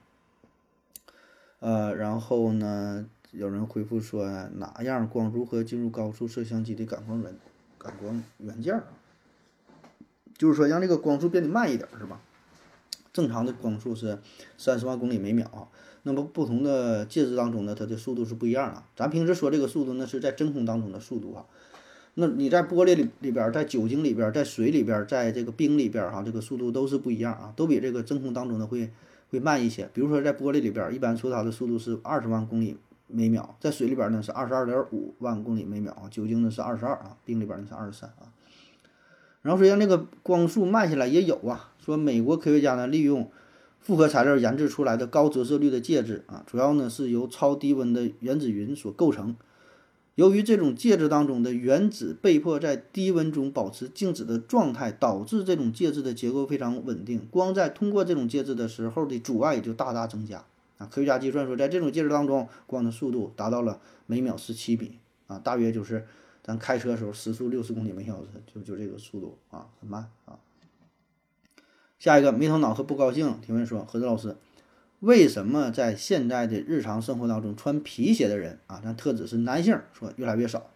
[SPEAKER 2] 呃，然后呢？有人回复说，哪样光如何进入高速摄像机的感光元感光元件？就是说让这个光速变得慢一点，是吧？正常的光速是三十万公里每秒啊，那么不同的介质当中呢，它的速度是不一样的。咱平时说这个速度，那是在真空当中的速度啊。那你在玻璃里里边，在酒精里边，在水里边，在这个冰里边哈，这个速度都是不一样啊，都比这个真空当中的会会慢一些。比如说在玻璃里边，一般说它的速度是二十万公里每秒，在水里边呢是二十二点五万公里每秒啊，酒精呢是二十二啊，冰里边呢是二十三啊。然后说让那个光速慢下来也有啊，说美国科学家呢利用复合材料研制出来的高折射率的介质啊，主要呢是由超低温的原子云所构成。由于这种介质当中的原子被迫在低温中保持静止的状态，导致这种介质的结构非常稳定。光在通过这种介质的时候的阻碍也就大大增加啊。科学家计算说，在这种介质当中，光的速度达到了每秒十七米啊，大约就是咱开车的时候时速六十公里每小时，就就这个速度啊，很慢啊。下一个没头脑和不高兴提问说，何子老师。为什么在现在的日常生活当中穿皮鞋的人啊，咱特指是男性，说越来越少。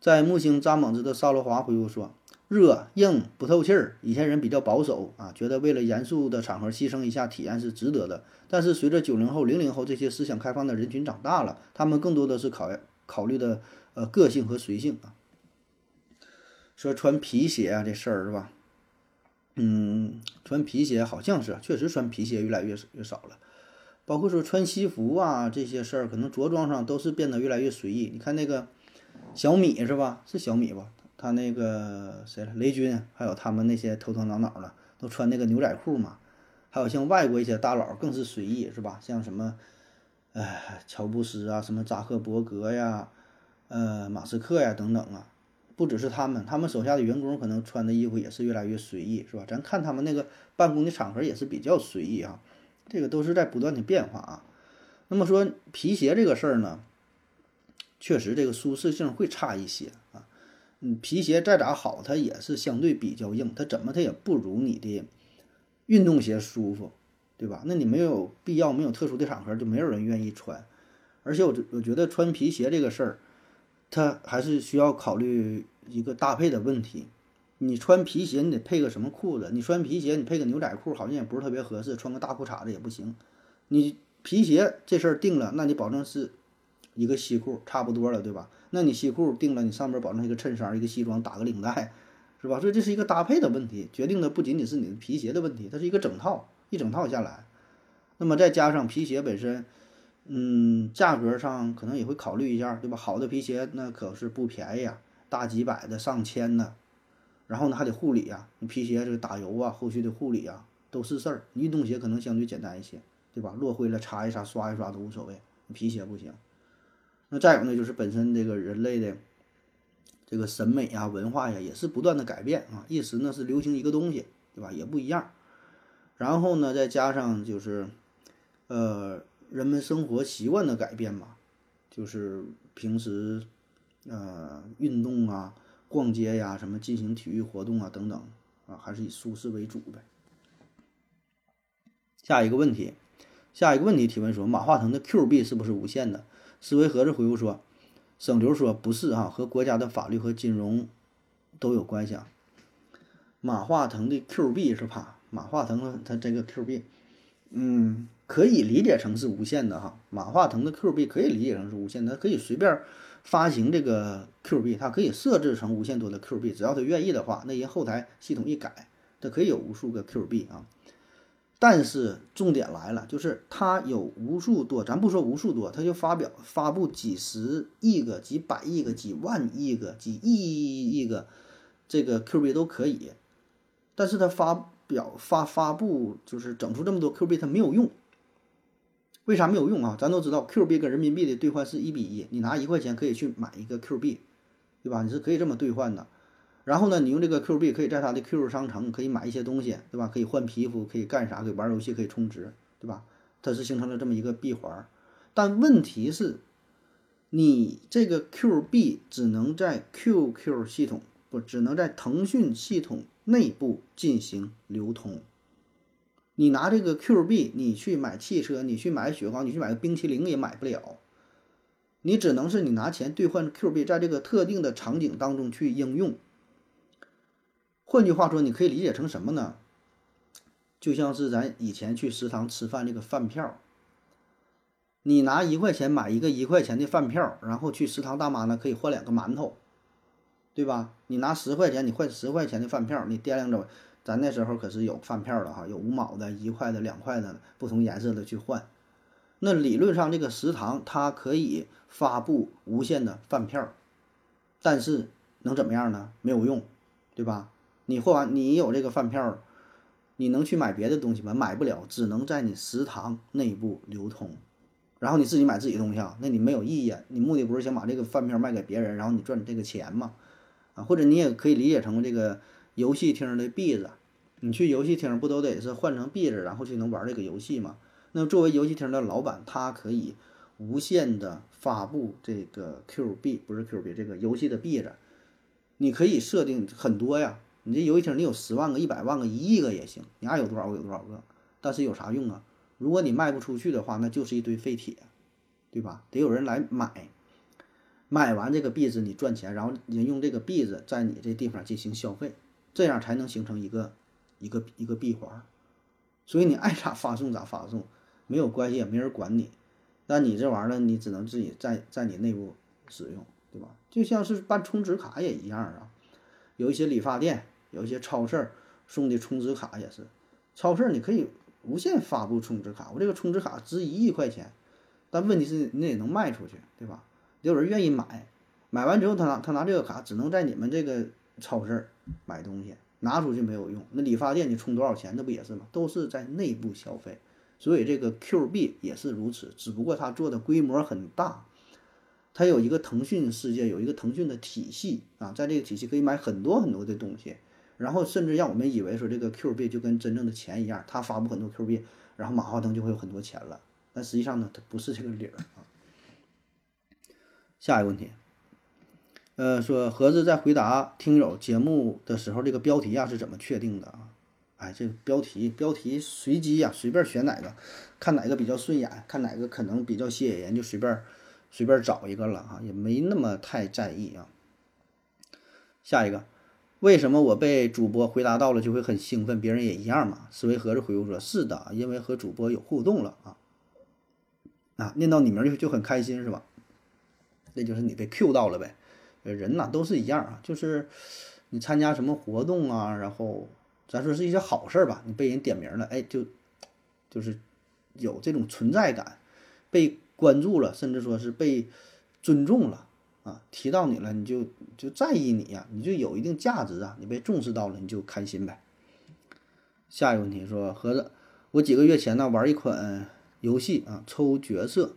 [SPEAKER 2] 在木星扎猛子的沙罗华回复说：“热、硬、不透气儿。以前人比较保守啊，觉得为了严肃的场合牺牲一下体验是值得的。但是随着九零后、零零后这些思想开放的人群长大了，他们更多的是考考虑的呃个性和随性啊。说穿皮鞋啊这事儿是吧？”嗯，穿皮鞋好像是，确实穿皮鞋越来越越少了。包括说穿西服啊这些事儿，可能着装上都是变得越来越随意。你看那个小米是吧？是小米吧？他那个谁了？雷军，还有他们那些头头脑脑的，都穿那个牛仔裤嘛。还有像外国一些大佬更是随意是吧？像什么，哎，乔布斯啊，什么扎克伯格呀，呃，马斯克呀等等啊。不只是他们，他们手下的员工可能穿的衣服也是越来越随意，是吧？咱看他们那个办公的场合也是比较随意啊，这个都是在不断的变化啊。那么说皮鞋这个事儿呢，确实这个舒适性会差一些啊。嗯，皮鞋再咋好，它也是相对比较硬，它怎么它也不如你的运动鞋舒服，对吧？那你没有必要，没有特殊的场合，就没有人愿意穿。而且我我觉得穿皮鞋这个事儿。它还是需要考虑一个搭配的问题。你穿皮鞋，你得配个什么裤子？你穿皮鞋，你配个牛仔裤，好像也不是特别合适。穿个大裤衩子也不行。你皮鞋这事儿定了，那你保证是一个西裤，差不多了，对吧？那你西裤定了，你上面保证一个衬衫，一个西装，打个领带，是吧？所以这是一个搭配的问题，决定的不仅仅是你的皮鞋的问题，它是一个整套，一整套下来。那么再加上皮鞋本身。嗯，价格上可能也会考虑一下，对吧？好的皮鞋那可是不便宜啊，大几百的、上千的，然后呢还得护理啊，你皮鞋这个打油啊，后续的护理啊都是事儿。运动鞋可能相对简单一些，对吧？落灰了擦一擦、刷一刷都无所谓，皮鞋不行。那再有呢，就是本身这个人类的这个审美啊、文化呀，也是不断的改变啊，一时呢是流行一个东西，对吧？也不一样。然后呢，再加上就是，呃。人们生活习惯的改变嘛，就是平时，呃，运动啊、逛街呀、什么进行体育活动啊等等啊，还是以舒适为主呗。下一个问题，下一个问题提问说，马化腾的 Q 币是不是无限的？思维盒子回复说，省流说不是哈，和国家的法律和金融都有关系啊。马化腾的 Q 币是吧？马化腾他这个 Q 币，嗯。可以理解成是无限的哈，马化腾的 Q 币可以理解成是无限的，他可以随便发行这个 Q 币，它可以设置成无限多的 Q 币，只要他愿意的话，那人后台系统一改，它可以有无数个 Q 币啊。但是重点来了，就是他有无数多，咱不说无数多，他就发表发布几十亿个、几百亿个、几万亿个、几亿亿个这个 Q 币都可以，但是他发表发发布就是整出这么多 Q 币，它没有用。为啥没有用啊？咱都知道，Q 币跟人民币的兑换是一比一，你拿一块钱可以去买一个 Q 币，对吧？你是可以这么兑换的。然后呢，你用这个 Q 币可以在它的 Q 商城可以买一些东西，对吧？可以换皮肤，可以干啥？可以玩游戏，可以充值，对吧？它是形成了这么一个闭环。但问题是，你这个 Q 币只能在 QQ 系统不，只能在腾讯系统内部进行流通。你拿这个 Q 币，你去买汽车，你去买雪糕，你去买个冰淇淋也买不了。你只能是你拿钱兑换 Q 币，在这个特定的场景当中去应用。换句话说，你可以理解成什么呢？就像是咱以前去食堂吃饭这个饭票，你拿一块钱买一个一块钱的饭票，然后去食堂大妈呢可以换两个馒头，对吧？你拿十块钱，你换十块钱的饭票，你掂量着。咱那时候可是有饭票的哈，有五毛的、一块的、两块的，不同颜色的去换。那理论上这个食堂它可以发布无限的饭票，但是能怎么样呢？没有用，对吧？你换完你有这个饭票，你能去买别的东西吗？买不了，只能在你食堂内部流通。然后你自己买自己的东西啊，那你没有意义啊。你目的不是想把这个饭票卖给别人，然后你赚这个钱吗？啊，或者你也可以理解成这个游戏厅的币子，你去游戏厅不都得是换成币子，然后就能玩这个游戏吗？那作为游戏厅的老板，他可以无限的发布这个 Q 币，不是 Q 币，这个游戏的币子，你可以设定很多呀。你这游戏厅你有十万个、一百万个、一亿个也行，你爱有多少个有多少个。但是有啥用啊？如果你卖不出去的话，那就是一堆废铁，对吧？得有人来买。买完这个币子，你赚钱，然后你用这个币子在你这地方进行消费，这样才能形成一个一个一个闭环。所以你爱咋发送咋发送，没有关系，也没人管你。但你这玩意儿，你只能自己在在你内部使用，对吧？就像是办充值卡也一样啊。有一些理发店，有一些超市送的充值卡也是。超市你可以无限发布充值卡，我这个充值卡值一亿块钱，但问题是你也能卖出去，对吧？有人愿意买，买完之后他拿他拿这个卡只能在你们这个超市买东西，拿出去没有用。那理发店你充多少钱，那不也是吗？都是在内部消费，所以这个 Q 币也是如此，只不过它做的规模很大，它有一个腾讯世界，有一个腾讯的体系啊，在这个体系可以买很多很多的东西，然后甚至让我们以为说这个 Q 币就跟真正的钱一样，它发布很多 Q 币，然后马化腾就会有很多钱了，但实际上呢，它不是这个理儿啊。下一个问题，呃，说盒子在回答听友节目的时候，这个标题啊是怎么确定的啊？哎，这个标题标题随机呀，随便选哪个，看哪个比较顺眼，看哪个可能比较吸引人，就随便随便找一个了啊，也没那么太在意啊。下一个，为什么我被主播回答到了就会很兴奋，别人也一样嘛？思维盒子回复说：是的，因为和主播有互动了啊，啊，念到你名就就很开心是吧？那就是你被 Q 到了呗，人呐都是一样啊，就是你参加什么活动啊，然后咱说是一些好事儿吧，你被人点名了，哎，就就是有这种存在感，被关注了，甚至说是被尊重了啊，提到你了，你就就在意你呀，你就有一定价值啊，你被重视到了，你就开心呗。下一个问题说，盒子，我几个月前呢玩一款游戏啊，抽角色。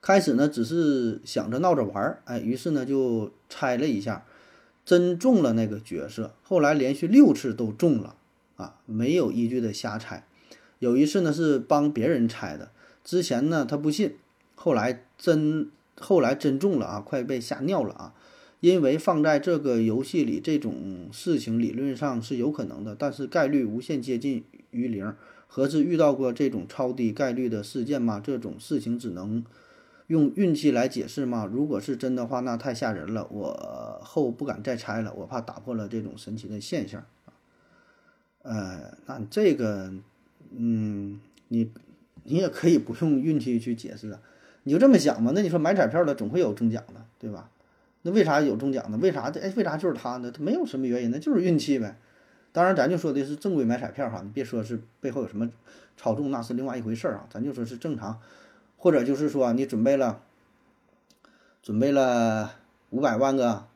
[SPEAKER 2] 开始呢，只是想着闹着玩儿，哎，于是呢就猜了一下，真中了那个角色。后来连续六次都中了，啊，没有依据的瞎猜。有一次呢是帮别人猜的，之前呢他不信，后来真后来真中了啊，快被吓尿了啊！因为放在这个游戏里，这种事情理论上是有可能的，但是概率无限接近于零。何止遇到过这种超低概率的事件吗？这种事情只能。用运气来解释吗？如果是真的话，那太吓人了。我后不敢再猜了，我怕打破了这种神奇的现象啊。呃，那这个，嗯，你你也可以不用运气去解释啊，你就这么想嘛。那你说买彩票的总会有中奖的，对吧？那为啥有中奖的？为啥这哎为啥就是他呢？他没有什么原因，那就是运气呗。当然，咱就说的是正规买彩票哈，你别说是背后有什么操纵，那是另外一回事儿啊。咱就说是正常。或者就是说，你准备了，准备了五百万个，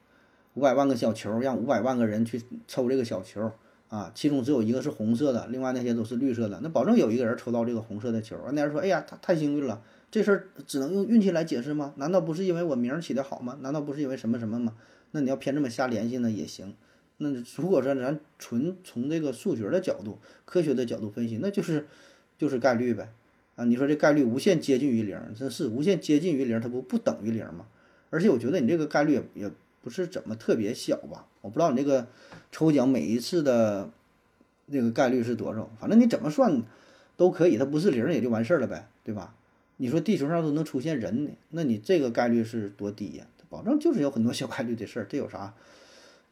[SPEAKER 2] 五百万个小球，让五百万个人去抽这个小球啊，其中只有一个是红色的，另外那些都是绿色的，那保证有一个人抽到这个红色的球。那人说：“哎呀，他太幸运了，这事儿只能用运气来解释吗？难道不是因为我名儿起的好吗？难道不是因为什么什么吗？那你要偏这么瞎联系呢也行。那如果说咱纯从这个数学的角度、科学的角度分析，那就是就是概率呗。”啊，你说这概率无限接近于零，这是无限接近于零，它不不等于零吗？而且我觉得你这个概率也也不是怎么特别小吧？我不知道你这个抽奖每一次的那个概率是多少，反正你怎么算都可以，它不是零也就完事儿了呗，对吧？你说地球上都能出现人呢，那你这个概率是多低呀？保证就是有很多小概率的事儿，这有啥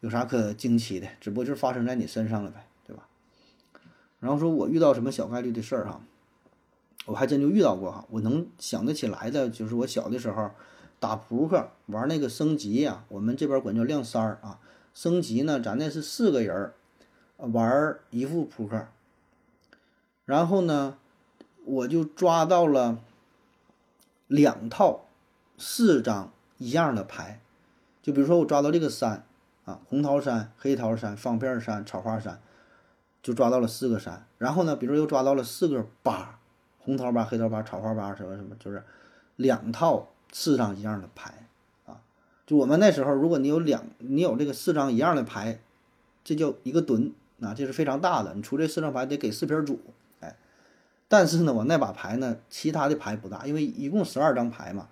[SPEAKER 2] 有啥可惊奇的？只不过就是发生在你身上了呗，对吧？然后说我遇到什么小概率的事儿哈？我还真就遇到过哈，我能想得起来的，就是我小的时候打扑克玩那个升级呀，我们这边管叫亮三儿啊。升级呢，咱那是四个人，玩一副扑克，然后呢，我就抓到了两套四张一样的牌，就比如说我抓到这个三啊，红桃三、黑桃三、方片三、草花三，就抓到了四个三。然后呢，比如又抓到了四个八，红桃八、黑桃八、草花八什么什么，就是两套四张一样的牌啊。就我们那时候，如果你有两，你有这个四张一样的牌，这叫一个墩。那这是非常大的，你出这四张牌得给四瓶主，哎，但是呢，我那把牌呢，其他的牌不大，因为一共十二张牌嘛，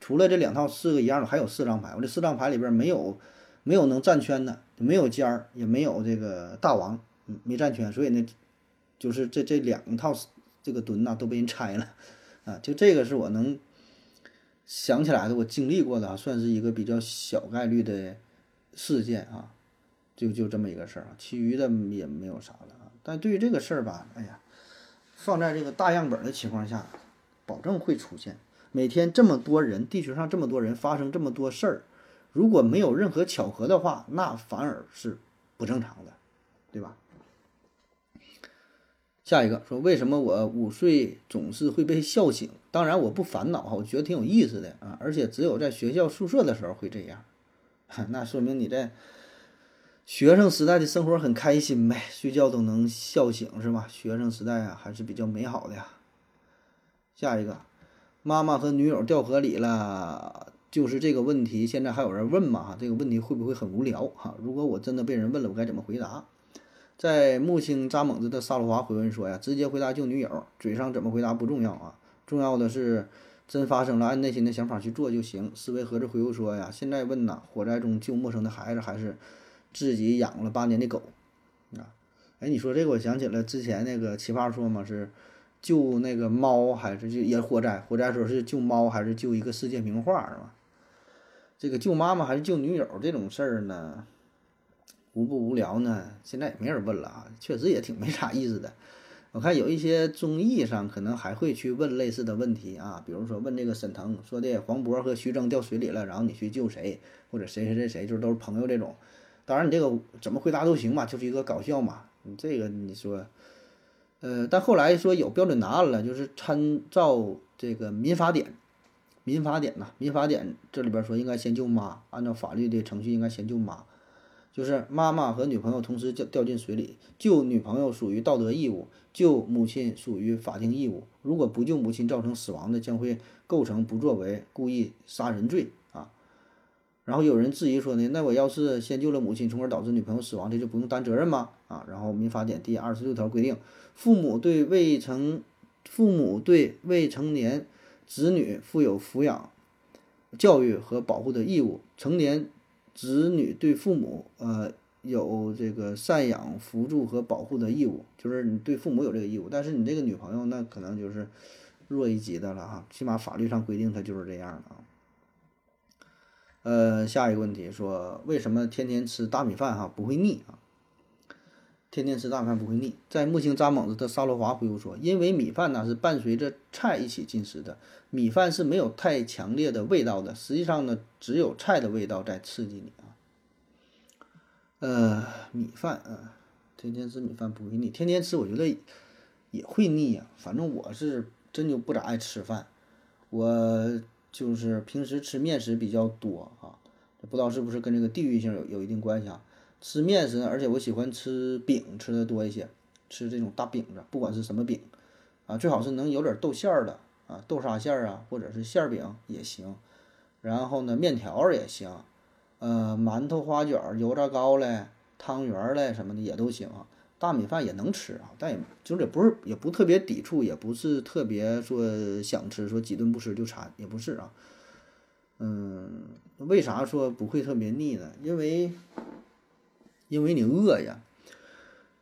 [SPEAKER 2] 除了这两套四个一样的，还有四张牌，我这四张牌里边没有没有能占圈的，没有尖儿，也没有这个大王，没占圈，所以呢，就是这这两套这个墩呐都被人拆了，啊，就这个是我能想起来的，我经历过的，啊算是一个比较小概率的事件啊。就就这么一个事儿啊，其余的也没有啥了啊。但对于这个事儿吧，哎呀，放在这个大样本的情况下，保证会出现。每天这么多人，地球上这么多人发生这么多事儿，如果没有任何巧合的话，那反而是不正常的，对吧？下一个说，为什么我午睡总是会被笑醒？当然我不烦恼哈，我觉得挺有意思的啊，而且只有在学校宿舍的时候会这样，那说明你在。学生时代的生活很开心呗，睡觉都能笑醒是吧？学生时代啊还是比较美好的呀。下一个，妈妈和女友掉河里了，就是这个问题，现在还有人问吗？这个问题会不会很无聊？哈，如果我真的被人问了，我该怎么回答？在木星扎猛子的萨鲁华回问说呀，直接回答救女友，嘴上怎么回答不重要啊，重要的是真发生了，按内心的想法去做就行。思维盒子回复说呀，现在问呐，火灾中救陌生的孩子还是？自己养了八年的狗，啊，哎，你说这个，我想起了之前那个奇葩说嘛，是救那个猫还是就也火灾？火灾时候是救猫还是救一个世界名画是吧？这个救妈妈还是救女友这种事儿呢，无不无聊呢？现在也没人问了啊，确实也挺没啥意思的。我看有一些综艺上可能还会去问类似的问题啊，比如说问这个沈腾说的黄渤和徐峥掉水里了，然后你去救谁，或者谁谁谁谁，就是都是朋友这种。当然，你这个怎么回答都行嘛，就是一个搞笑嘛。你这个你说，呃，但后来说有标准答案了，就是参照这个民法典，民法典呐，民法典这里边说应该先救妈，按照法律的程序应该先救妈，就是妈妈和女朋友同时掉掉进水里，救女朋友属于道德义务，救母亲属于法定义务。如果不救母亲造成死亡的，将会构成不作为故意杀人罪啊。然后有人质疑说呢，那我要是先救了母亲，从而导致女朋友死亡，这就不用担责任吗？啊，然后民法典第二十六条规定，父母对未成父母对未成年子女负有抚养、教育和保护的义务，成年子女对父母呃有这个赡养、扶助和保护的义务，就是你对父母有这个义务，但是你这个女朋友那可能就是弱一级的了哈，起码法律上规定她就是这样的啊。呃，下一个问题说，为什么天天吃大米饭哈不会腻啊？天天吃大米饭不会腻。在木星扎猛子的沙罗华回复说，因为米饭呢是伴随着菜一起进食的，米饭是没有太强烈的味道的。实际上呢，只有菜的味道在刺激你啊。呃，米饭啊，天天吃米饭不会腻。天天吃我觉得也会腻呀。反正我是真就不咋爱吃饭，我。就是平时吃面食比较多啊，不知道是不是跟这个地域性有有一定关系啊？吃面食，而且我喜欢吃饼吃的多一些，吃这种大饼子，不管是什么饼啊，最好是能有点豆馅儿的啊，豆沙馅儿啊，或者是馅儿饼也行。然后呢，面条儿也行，呃，馒头、花卷、油炸糕嘞、汤圆儿嘞什么的也都行啊。大米饭也能吃啊，但也就是也不是也不特别抵触，也不是特别说想吃，说几顿不吃就馋，也不是啊。嗯，为啥说不会特别腻呢？因为因为你饿呀。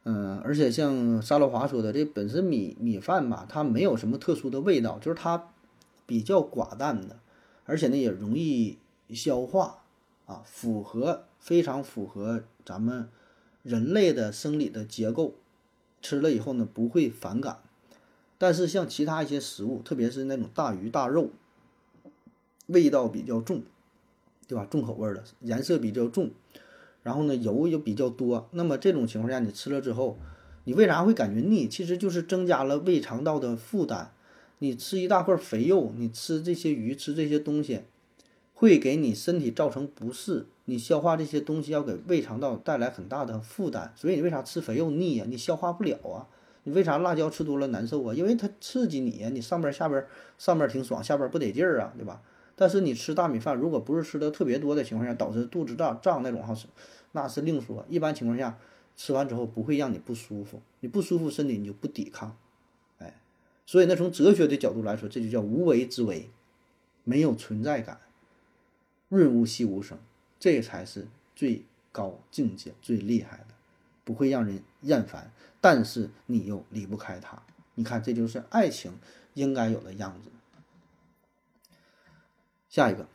[SPEAKER 2] 嗯，而且像沙洛华说的，这本身米米饭吧，它没有什么特殊的味道，就是它比较寡淡的，而且呢也容易消化啊，符合非常符合咱们。人类的生理的结构，吃了以后呢不会反感，但是像其他一些食物，特别是那种大鱼大肉，味道比较重，对吧？重口味的，颜色比较重，然后呢油又比较多，那么这种情况下你吃了之后，你为啥会感觉腻？其实就是增加了胃肠道的负担。你吃一大块肥肉，你吃这些鱼，吃这些东西，会给你身体造成不适。你消化这些东西要给胃肠道带来很大的负担，所以你为啥吃肥肉腻呀？你消化不了啊？你为啥辣椒吃多了难受啊？因为它刺激你呀，你上边下边上边挺爽，下边不得劲儿啊，对吧？但是你吃大米饭，如果不是吃的特别多的情况下，导致肚子胀胀那种哈，那是另说。一般情况下，吃完之后不会让你不舒服，你不舒服身体你就不抵抗。哎所以，呢，从哲学的角度来说，这就叫无为之为，没有存在感，润物细无声，这才是最高境界、最厉害的，不会让人厌烦，但是你又离不开它。你看，这就是爱情应该有的样子。下一个，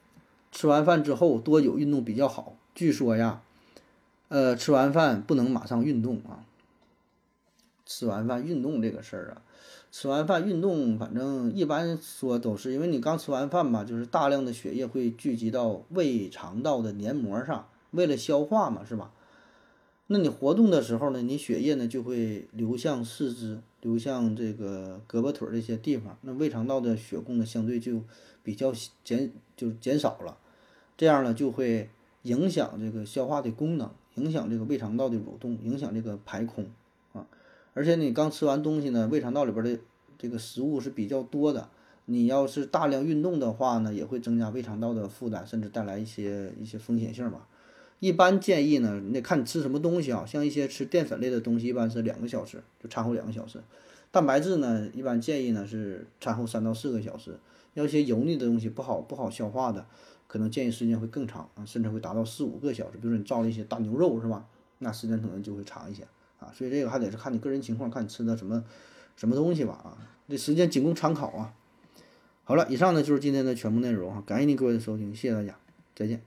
[SPEAKER 2] 吃完饭之后多久运动比较好？据说呀，呃，吃完饭不能马上运动啊。吃完饭运动这个事儿啊。吃完饭运动，反正一般说都是因为你刚吃完饭嘛，就是大量的血液会聚集到胃肠道的黏膜上，为了消化嘛，是吧？那你活动的时候呢，你血液呢就会流向四肢，流向这个胳膊腿这些地方，那胃肠道的血供呢相对就比较减，就减少了，这样呢就会影响这个消化的功能，影响这个胃肠道的蠕动，影响这个排空啊。而且你刚吃完东西呢，胃肠道里边的这个食物是比较多的。你要是大量运动的话呢，也会增加胃肠道的负担，甚至带来一些一些风险性吧。一般建议呢，你得看你吃什么东西啊。像一些吃淀粉类的东西，一般是两个小时，就餐后两个小时。蛋白质呢，一般建议呢是餐后三到四个小时。要一些油腻的东西不好不好消化的，可能建议时间会更长啊，甚至会达到四五个小时。比如说你造了一些大牛肉是吧？那时间可能就会长一些。啊，所以这个还得是看你个人情况，看你吃的什么什么东西吧啊，这时间仅供参考啊。好了，以上呢就是今天的全部内容啊，感谢您各位的收听，谢谢大家，再见。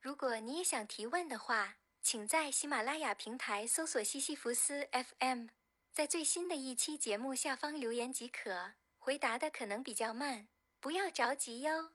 [SPEAKER 3] 如果你也想提问的话，请在喜马拉雅平台搜索西西弗斯 FM，在最新的一期节目下方留言即可，回答的可能比较慢，不要着急哟。